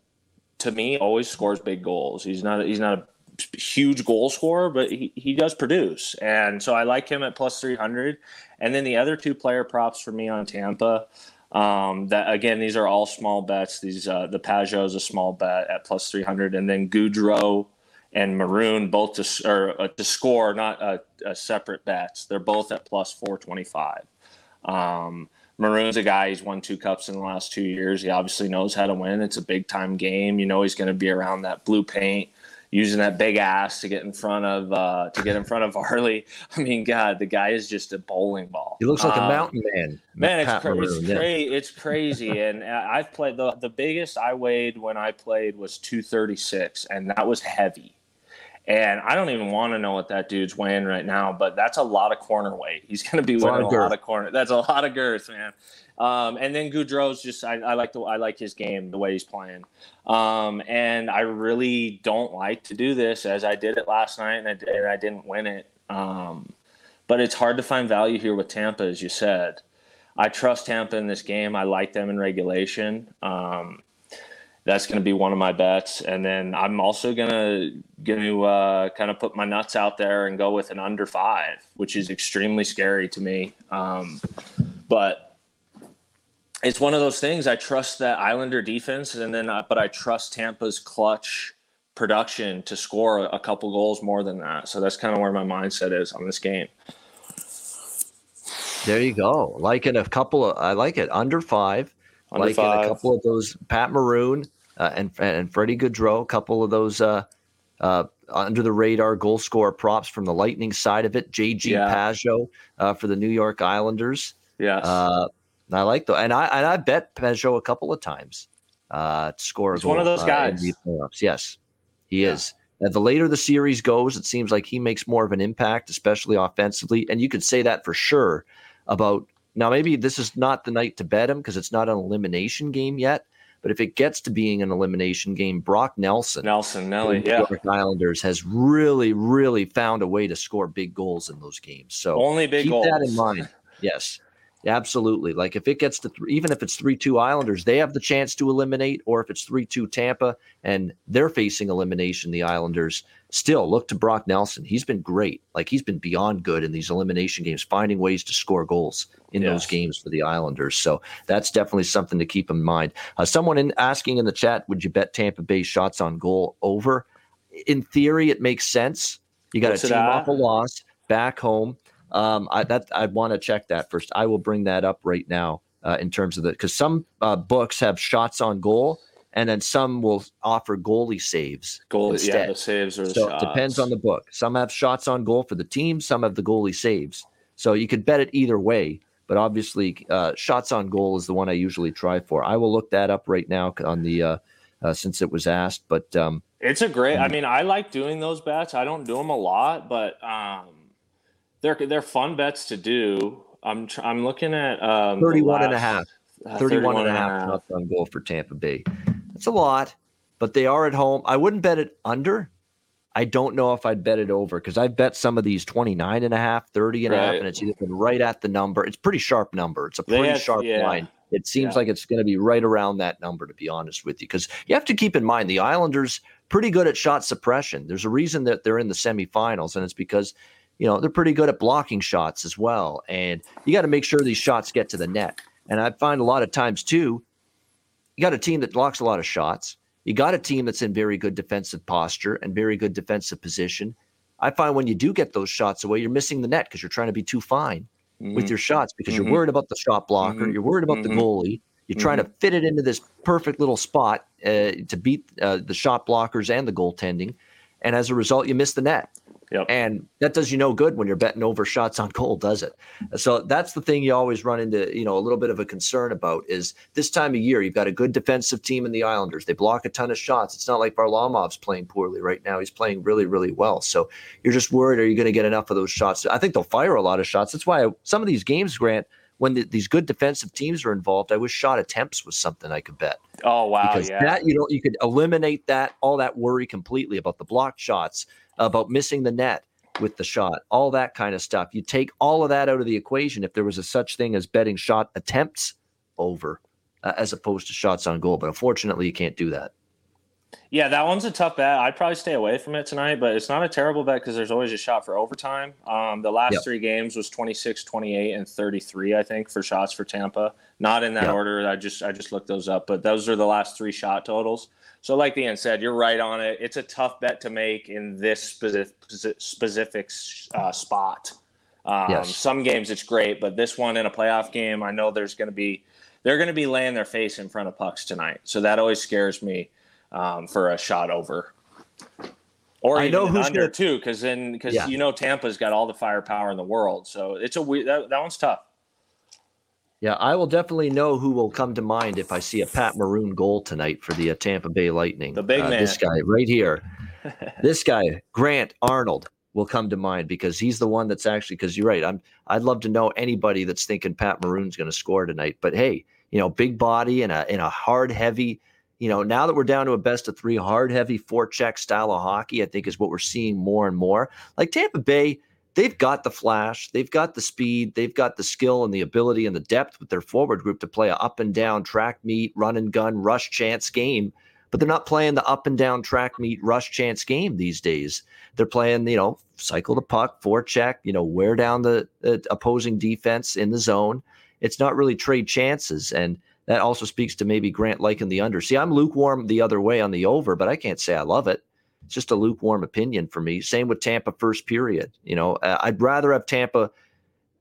to me, always scores big goals. He's not he's not a huge goal scorer, but he, he does produce. And so I like him at plus 300. And then the other two player props for me on Tampa. Um, that again, these are all small bets. These uh, the Pageau is a small bet at plus 300, and then Gaudreau and Maroon both to or uh, to score, not a, a separate bets. They're both at plus 425. Um, Maroon's a guy. He's won two cups in the last two years. He obviously knows how to win. It's a big time game. You know he's going to be around that blue paint using that big ass to get in front of uh, to get in front of Varly. I mean, God, the guy is just a bowling ball. He looks like um, a mountain man. Man, it's, cra- it's, yeah. cra- it's crazy. and I've played the the biggest I weighed when I played was two thirty six, and that was heavy. And I don't even want to know what that dude's weighing right now, but that's a lot of corner weight. He's going to be weighing a, lot of corner. That's a lot of girth, man. Um, and then Gaudreau's just I, I, like the I like his game the way he's playing. Um, and I really don't like to do this as I did it last night and I, and I didn't win it. Um, but it's hard to find value here with Tampa, as you said. I trust Tampa in this game. I like them in regulation. Um, that's going to be one of my bets, and then I'm also going to going to uh, kind of put my nuts out there and go with an under five, which is extremely scary to me. Um, but it's one of those things. I trust that Islander defense, and then uh, but I trust Tampa's clutch production to score a, couple goals more than that. So that's kind of where my mindset is on this game. There you go. Like in a couple of, I like it under five. Under like five. in a couple of those Pat Maroon uh, and and Freddie Gaudreau, a couple of those uh, uh, under the radar goal scorer props from the Lightning side of it. JG yeah. Uh, for the New York Islanders. Yeah. Uh, I like the and I and I bet Pageau a couple of times uh, to score. He's one of those uh, guys. Yes, he yeah. is. And the later the series goes, it seems like he makes more of an impact, especially offensively. And you could say that for sure about now. Maybe this is not the night to bet him because it's not an elimination game yet. But if it gets to being an elimination game, Brock Nelson, Nelson, Nelly, yeah, Islanders has really, really found a way to score big goals in those games. So only big keep goals. that in mind. Yes. Absolutely. Like if it gets to th- even if it's 3 2 Islanders, they have the chance to eliminate, or if it's 3 2 Tampa and they're facing elimination, the Islanders still look to Brock Nelson. He's been great. Like he's been beyond good in these elimination games, finding ways to score goals in yes. those games for the Islanders. So that's definitely something to keep in mind. Uh, someone in asking in the chat, would you bet Tampa Bay shots on goal over? In theory, it makes sense. You got a team off a loss back home. Um, I that I want to check that first. I will bring that up right now uh, in terms of the because some uh, books have shots on goal, and then some will offer goalie saves. Goal, instead. yeah, the saves or so shots. it depends on the book. Some have shots on goal for the team. Some have the goalie saves. So you could bet it either way. But obviously, uh, shots on goal is the one I usually try for. I will look that up right now on the uh, uh, since it was asked. But um, it's a great. I mean, I like doing those bets. I don't do them a lot, but um, they're they're fun bets to do. I'm tr- I'm looking at um, 31 last, and a half. Uh, 31, 31 and a half, half on goal for Tampa Bay. That's a lot, but they are at home. I wouldn't bet it under. I don't know if I'd bet it over because I've bet some of these 29 and a half, 30 and right. a half, and it's either been right at the number. It's pretty sharp number. It's a pretty have, sharp yeah. line. It seems yeah. like it's going to be right around that number, to be honest with you, because you have to keep in mind the Islanders pretty good at shot suppression. There's a reason that they're in the semifinals, and it's because you know, they're pretty good at blocking shots as well. And you got to make sure these shots get to the net. And I find a lot of times too, you got a team that blocks a lot of shots. You got a team that's in very good defensive posture and very good defensive position. I find when you do get those shots away, you're missing the net because you're trying to be too fine mm-hmm. with your shots because mm-hmm. you're worried about the shot blocker, mm-hmm. you're worried about the mm-hmm. goalie. You're trying to mm-hmm. fit it into this perfect little spot uh, to beat uh, the shot blockers and the goaltending, and as a result, you miss the net. Yep. And that does you no good when you're betting over shots on goal, does it? So that's the thing you always run into, you know, a little bit of a concern about is this time of year, you've got a good defensive team in the Islanders. They block a ton of shots. It's not like Varlamov's playing poorly right now. He's playing really, really well. So you're just worried, are you going to get enough of those shots? I think they'll fire a lot of shots. That's why I, some of these games, Grant, when the, these good defensive teams are involved, I wish shot attempts was something I could bet. Oh wow, because yeah. that you know you could eliminate that all that worry completely about the blocked shots, about missing the net with the shot, all that kind of stuff. You take all of that out of the equation if there was a such thing as betting shot attempts over uh, as opposed to shots on goal. But unfortunately, you can't do that. Yeah, that one's a tough bet. I'd probably stay away from it tonight, but it's not a terrible bet because there's always a shot for overtime. Um, the last yep. three games was 26, 28, and 33, I think, for shots for Tampa. Not in that yep. order. I just I just looked those up, but those are the last three shot totals. So, like Ian said, you're right on it. It's a tough bet to make in this specific, specific uh, spot. Um, Yes. Some games it's great, but this one in a playoff game, I know there's going to be they're going to be laying their face in front of pucks tonight. So that always scares me um, for a shot over. Or I know who's under gonna- too, because then because Yeah. you know Tampa's got all the firepower in the world, so it's a weird that, that one's tough. Yeah, I will definitely know who will come to mind if I see a Pat Maroon goal tonight for the uh, Tampa Bay Lightning. The big Uh, man. This guy right here. this guy, Grant Arnold, will come to mind because he's the one that's actually because you're right. I'm I'd love to know anybody that's thinking Pat Maroon's going to score tonight. But hey, you know, big body and a in a hard heavy. You know, now that we're down to a best of three, hard heavy forecheck style of hockey, I think is what we're seeing more and more. Like Tampa Bay, they've got the flash, they've got the speed, they've got the skill and the ability and the depth with their forward group to play a up and down track meet, run and gun, rush chance game. But they're not playing the up and down track meet, rush chance game these days. They're playing, you know, cycle the puck, forecheck, you know, wear down the uh, opposing defense in the zone. It's not really trade chances. And that also speaks to maybe Grant liking the under. See, I'm lukewarm the other way on the over, but I can't say I love it. It's just a lukewarm opinion for me. Same with Tampa first period. You know, uh, I'd rather have Tampa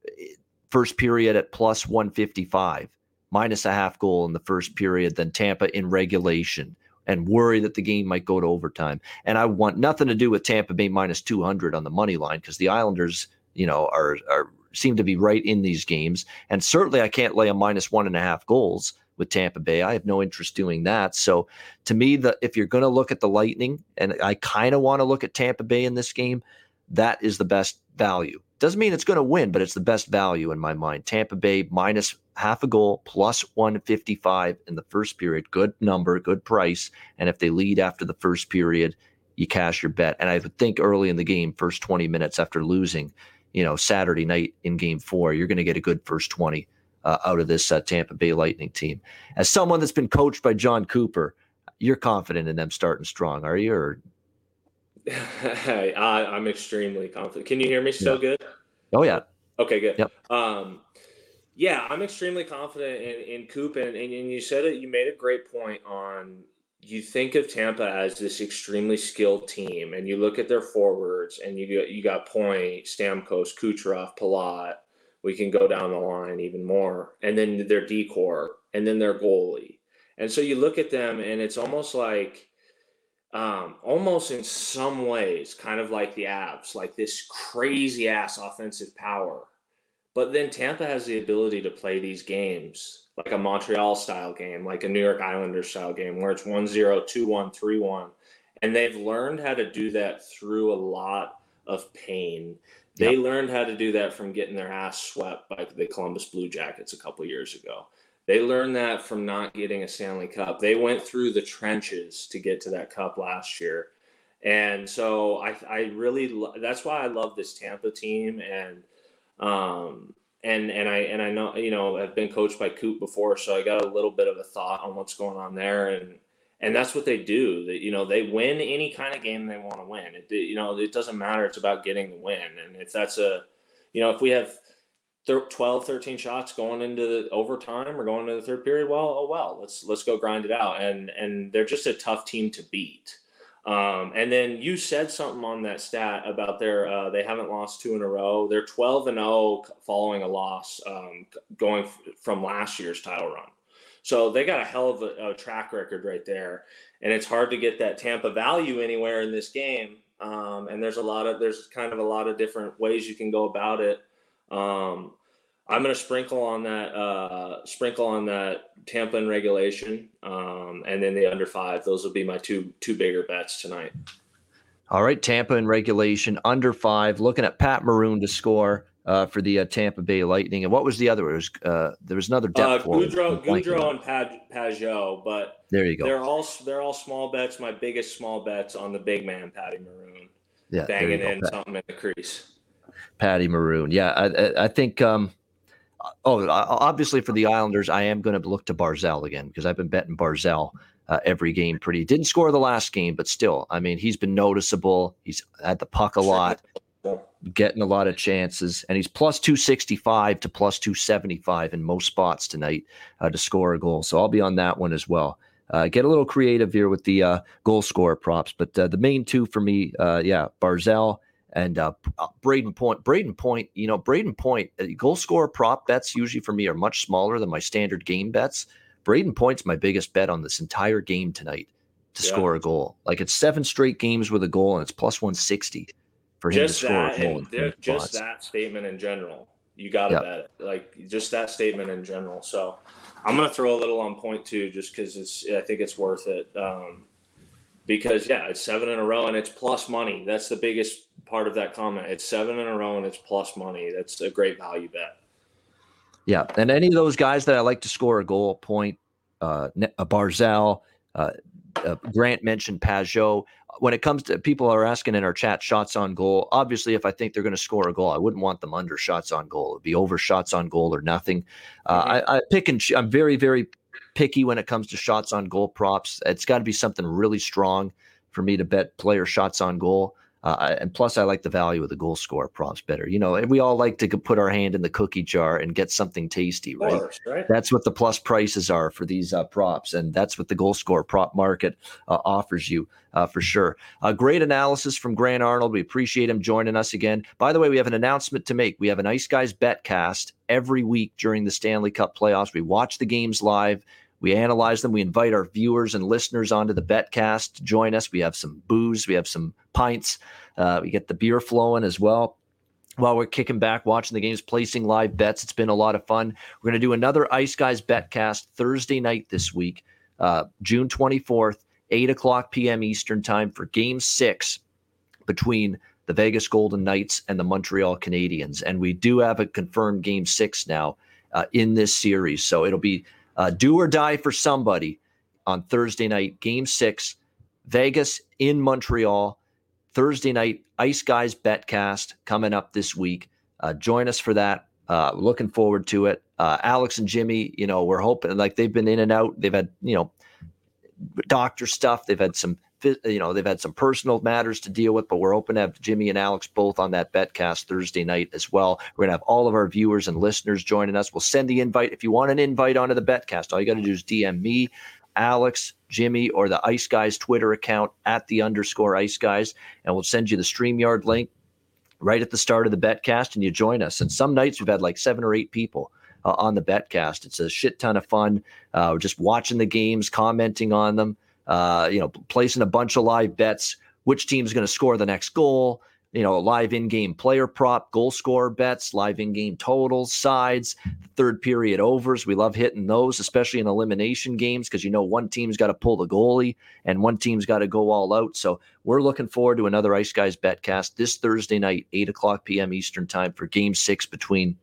eh, first period at plus 155, minus a half goal in the first period than Tampa in regulation and worry that the game might go to overtime. And I want nothing to do with Tampa being minus 200 on the money line because the Islanders, you know, are, are seem to be right in these games. And certainly I can't lay a minus one and a half goals with Tampa Bay. I have no interest doing that. So to me, the if you're going to look at the Lightning, and I kind of want to look at Tampa Bay in this game, that is the best value. Doesn't mean it's going to win, but it's the best value in my mind. Tampa Bay minus half a goal plus 155 in the first period. Good number, good price. And if they lead after the first period, you cash your bet. And I would think early in the game, first 20 minutes after losing, you know, Saturday night in game four, you're going to get a good first 20 uh, out of this uh, Tampa Bay Lightning team. As someone that's been coached by Jon Cooper, you're confident in them starting strong, are you? Or I, I'm extremely confident. Can you hear me still good? oh yeah, Okay, good. Yep. Um, yeah, I'm extremely confident in, in Coop, and, and, and you said it. You made a great point on. You think of Tampa as this extremely skilled team, and you look at their forwards, and you got you got Point, Stamkos, Kucherov, Palat. We can go down the line even more, and then their D corps, and then their goalie, and so you look at them, and it's almost like um, almost in some ways, kind of like the Avs, like this crazy ass offensive power. But then Tampa has the ability to play these games like a Montreal style game, like a New York Islanders style game, where it's 1 0, 2 1, 3 1. And they've learned how to do that through a lot of pain. They learned how to do that from getting their ass swept by the Columbus Blue Jackets a couple years ago. They learned that from not getting a Stanley Cup. They went through the trenches to get to that cup last year. And so I, I really, lo- that's why I love this Tampa team. And, um, and, and I, and I know, you know, I've been coached by Coop before, so I got a little bit of a thought on what's going on there. And, and that's what they do that, you know, they win any kind of game they want to win. It, you know, it doesn't matter. It's about getting the win. And if that's a, you know, if we have thir- 12 13 shots going into the overtime or going into the third period well oh well let's let's go grind it out and and they're just a tough team to beat um, and then you said something on that stat about their uh, they haven't lost two in a row. They're 12 and 0 following a loss um, going f- from last year's title run. So they got a hell of a, a track record right there and it's hard to get that tampa value anywhere in this game. Um, and there's a lot of there's kind of a lot of different ways you can go about it. Um, I'm going to sprinkle on that, uh, sprinkle on that Tampa in regulation, um, and then the under five. Those will be my two two bigger bets tonight. All right, Tampa in regulation, under five. Looking at Pat Maroon to score uh, for the uh, Tampa Bay Lightning. And what was the other? It was, uh, there was another Uh, depth forward. Gaudreau, Gaudreau, and Pag, Pageau, but There you go. they're all they're all small bets. My biggest small bets on the big man, Patty Maroon, yeah, banging in Pat- something in the crease. Patty Maroon. Yeah, I, I, I think. Um, oh, obviously for the Islanders, I am going to look to Barzal again because I've been betting Barzal uh, every game. Pretty didn't score the last game, but still, I mean, he's been noticeable. He's had the puck a lot, getting a lot of chances, and he's plus two sixty five to plus two seventy five in most spots tonight uh, to score a goal. So I'll be on that one as well. Uh, get a little creative here with the uh, goal scorer props, but uh, the main two for me, uh, yeah, Barzal And uh, uh Brayden Point, Brayden Point, you know, Brayden Point, uh, goal scorer prop bets usually for me are much smaller than my standard game bets. Brayden Point's my biggest bet on this entire game tonight to yeah. score a goal. Like it's seven straight games with a goal and it's plus 160 for him just to score that, a goal. just that statement in general. You got to yep. bet it. Like just that statement in general. So I'm going to throw a little on point too, just because it's, I think it's worth it. Um, because yeah, it's seven in a row and it's plus money. That's the biggest part of that comment. It's seven in a row and it's plus money. That's a great value bet. Yeah, and any of those guys that I like to score a goal, point, uh, a Barzal, uh, uh, Grant mentioned Pageau. When it comes to people are asking in our chat shots on goal, obviously, if I think they're going to score a goal, I wouldn't want them under shots on goal. It'd be over shots on goal or nothing. Uh, mm-hmm. I, I, pick and I'm very, very picky when it comes to shots on goal props. It's got to be something really strong for me to bet player shots on goal. Uh, and plus, I like the value of the goal score props better. You know, and we all like to put our hand in the cookie jar and get something tasty, right? Course, right? That's what the plus prices are for these uh, props, and that's what the goal score prop market uh, offers you uh, for sure. A great analysis from Grant Arnold. We appreciate him joining us again. By the way, we have an announcement to make. We have an Ice Guys betcast every week during the Stanley Cup playoffs. We watch the games live. We analyze them. We invite our viewers and listeners onto the Betcast to join us. We have some booze, we have some pints, uh, we get the beer flowing as well. While we're kicking back, watching the games, placing live bets, it's been a lot of fun. We're going to do another Ice Guys Betcast Thursday night this week, uh, June 24th, 8 o'clock p.m. Eastern Time for Game Six between the Vegas Golden Knights and the Montreal Canadiens. And we do have a confirmed Game Six now uh, in this series, so it'll be uh, do or die for somebody on Thursday night, game six, Vegas in Montreal. Thursday night, Ice Guys Betcast coming up this week. Uh, join us for that. Uh, looking forward to it. Uh, Alex and Jimmy, you know, we're hoping like they've been in and out. They've had, you know, doctor stuff. They've had some you know they've had some personal matters to deal with, but we're open to have Jimmy and Alex both on that betcast Thursday night as well. We're gonna have all of our viewers and listeners joining us. We'll send the invite if you want an invite onto the betcast. All you got to do is DM me, Alex, Jimmy, or the Ice Guys Twitter account at the underscore Ice Guys, and we'll send you the Streamyard link right at the start of the betcast, and you join us. And some nights we've had like seven or eight people. Uh, on the betcast, it's a shit ton of fun. Uh, just watching the games, commenting on them uh, you know, placing a bunch of live bets, which team's going to score the next goal, you know, live in-game player prop, goal score bets, live in-game totals, sides, third period overs. We love hitting those, especially in elimination games, because you know one team's got to pull the goalie and one team's got to go all out. So we're looking forward to another Ice Guys betcast this Thursday night, 8 o'clock p.m. Eastern time for game six between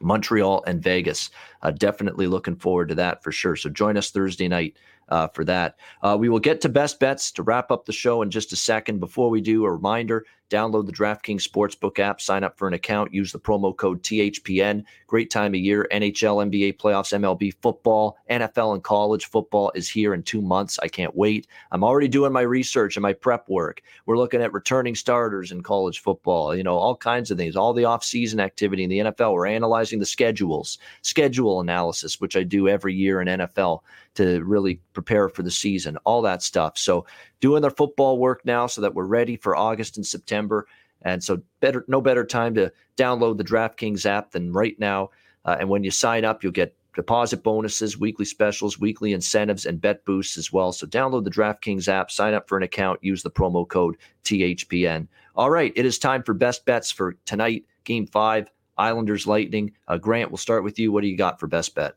Montreal and Vegas. Uh, definitely looking forward to that for sure. So join us Thursday night uh, for that. Uh, we will get to best bets to wrap up the show in just a second. Before we do, a reminder download the DraftKings Sportsbook app, sign up for an account, use the promo code THPN. Great time of year. NHL, NBA playoffs, MLB football, NFL, and college football is here in two months. I can't wait. I'm already doing my research and my prep work. We're looking at returning starters in college football, you know, all kinds of things, all the offseason activity in the NFL. We're analyzing the schedules, schedule analysis, which I do every year in NFL to really prepare for the season, all that stuff. So doing their football work now so that we're ready for August and September. And so better no better time to download the DraftKings app than right now. Uh, and when you sign up, you'll get deposit bonuses, weekly specials, weekly incentives, and bet boosts as well. So download the DraftKings app, sign up for an account, use the promo code THPN. All right, it is time for best bets for tonight, game five, Islanders Lightning. Uh, Grant, we'll start with you. What do you got for best bet?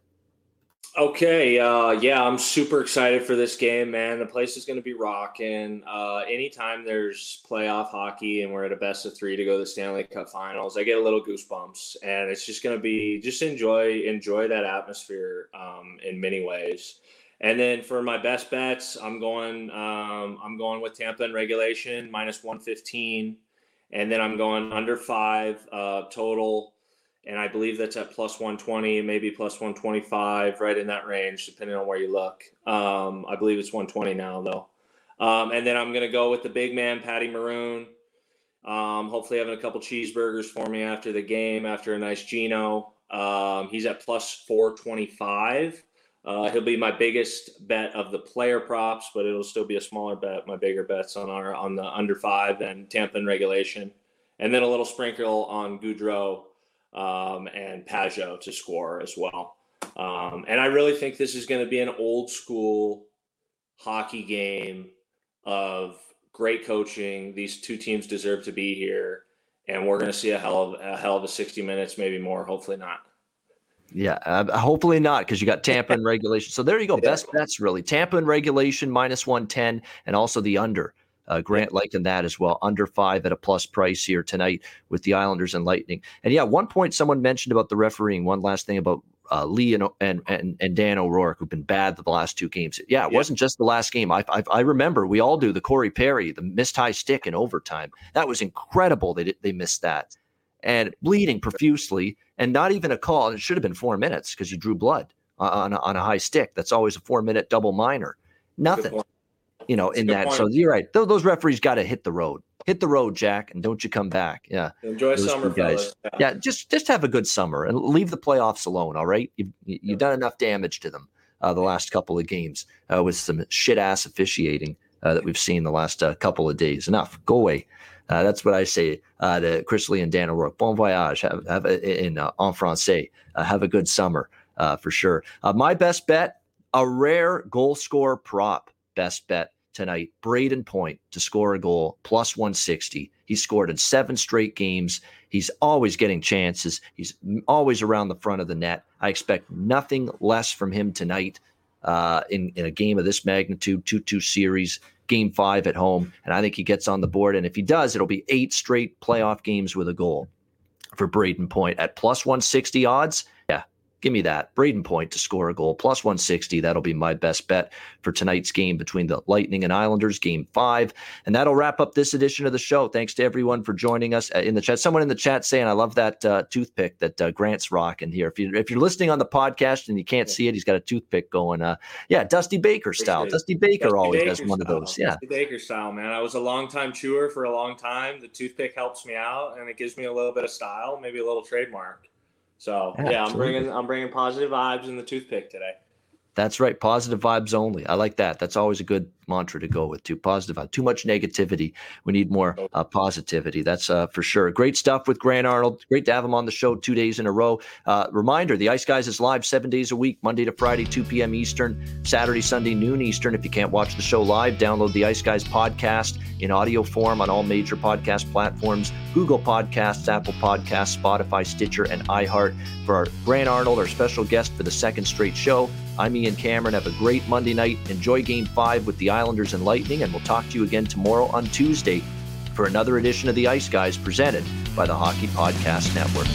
Okay, uh, yeah, I'm super excited for this game, man. The place is going to be rocking. Uh, anytime there's playoff hockey and we're at a best of three to go to the Stanley Cup Finals, I get a little goosebumps, and it's just going to be just enjoy enjoy that atmosphere um, in many ways. And then for my best bets, I'm going um, I'm going with Tampa in regulation minus one fifteen, and then I'm going under five uh, total and I believe that's at plus 120, maybe plus 125, right in that range, depending on where you look. Um, I believe it's 120 now, though. Um, and then I'm going to go with the big man, Patty Maroon. Um, hopefully, having a couple cheeseburgers for me after the game, after a nice Gino. Um, he's at plus 425. Uh, he'll be my biggest bet of the player props, but it'll still be a smaller bet. My bigger bets on our on the under five and Tampa in regulation and then a little sprinkle on Gaudreau um, and Pageau to score as well. Um, and I really think this is going to be an old school hockey game of great coaching. These two teams deserve to be here, and we're going to see a hell of a hell of a sixty minutes, maybe more. Hopefully not. Yeah, uh, hopefully not because you got Tampa in regulation. So there you go. Yeah. Best bets really. Tampa in regulation minus 110 and also the under. Uh, Grant liking that as well. Under five at a plus price here tonight with the Islanders and Lightning. And yeah, one point someone mentioned about the refereeing. One last thing about uh, Lee and, and, and and Dan O'Rourke, who've been bad the last two games. Yeah, it wasn't just the last game. I, I, I remember we all do the Corey Perry, the missed high stick in overtime. That was incredible. They they missed that, and bleeding profusely, and not even a call. It should have been four minutes because you drew blood on a, on a high stick. That's always a four minute double minor. Nothing, you know, in that. Point. So you're right. Those, those referees got to hit the road hit the road, Jack, and don't you come back. Yeah. Enjoy Those summer, guys. Yeah. yeah. just just have a good summer and leave the playoffs alone. All right, you've you've yeah. done enough damage to them uh, the last couple of games uh, with some shit ass officiating uh, that we've seen the last uh, couple of days. Enough. Go away. Uh, that's what I say uh, to Chris Lee and Dan O'Rourke. Bon voyage. Have, have a, in en français. have a good summer for sure. my best bet: a rare goal score prop. Best bet tonight. Brayden Point to score a goal, plus 160. He scored in seven straight games. He's always getting chances. He's always around the front of the net. I expect nothing less from him tonight uh, in, in a game of this magnitude, 2 2 series, game five at home. And I think he gets on the board. And if he does, it'll be eight straight playoff games with a goal for Brayden Point at plus 160 odds. Give me that. Brayden Point to score a goal, plus 160. That'll be my best bet for tonight's game between the Lightning and Islanders, game five. And that'll wrap up this edition of the show. Thanks to everyone for joining us uh, in the chat. Someone in the chat saying, I love that uh, toothpick that uh, Grant's rocking here. If, you, if you're listening on the podcast and you can't see it, he's got a toothpick going. Uh, yeah, Dusty Baker style. Dusty Baker Dusty always Baker has one of those. Yeah. Dusty Baker style, man. I was a long time chewer for a long time. The toothpick helps me out and it gives me a little bit of style, maybe a little trademark. So Absolutely. yeah, I'm bringing I'm bringing positive vibes in the toothpick today. That's right. Positive vibes only. I like that. That's always a good mantra to go with. Too positive. Too much negativity. We need more uh, positivity. That's uh, for sure. Great stuff with Grant Arnold. Great to have him on the show two days in a row. Uh, reminder: the Ice Guys is live seven days a week, Monday to Friday, 2 p.m. Eastern, Saturday, Sunday, noon Eastern. If you can't watch the show live, download the Ice Guys podcast in audio form on all major podcast platforms: Google Podcasts, Apple Podcasts, Spotify, Stitcher, and iHeart. For our Grant Arnold, our special guest for the second straight show. I'm Ian Cameron. Have a great Monday night. Enjoy game five with the Islanders and Lightning, and we'll talk to you again tomorrow on Tuesday for another edition of the Ice Guys presented by the Hockey Podcast Network.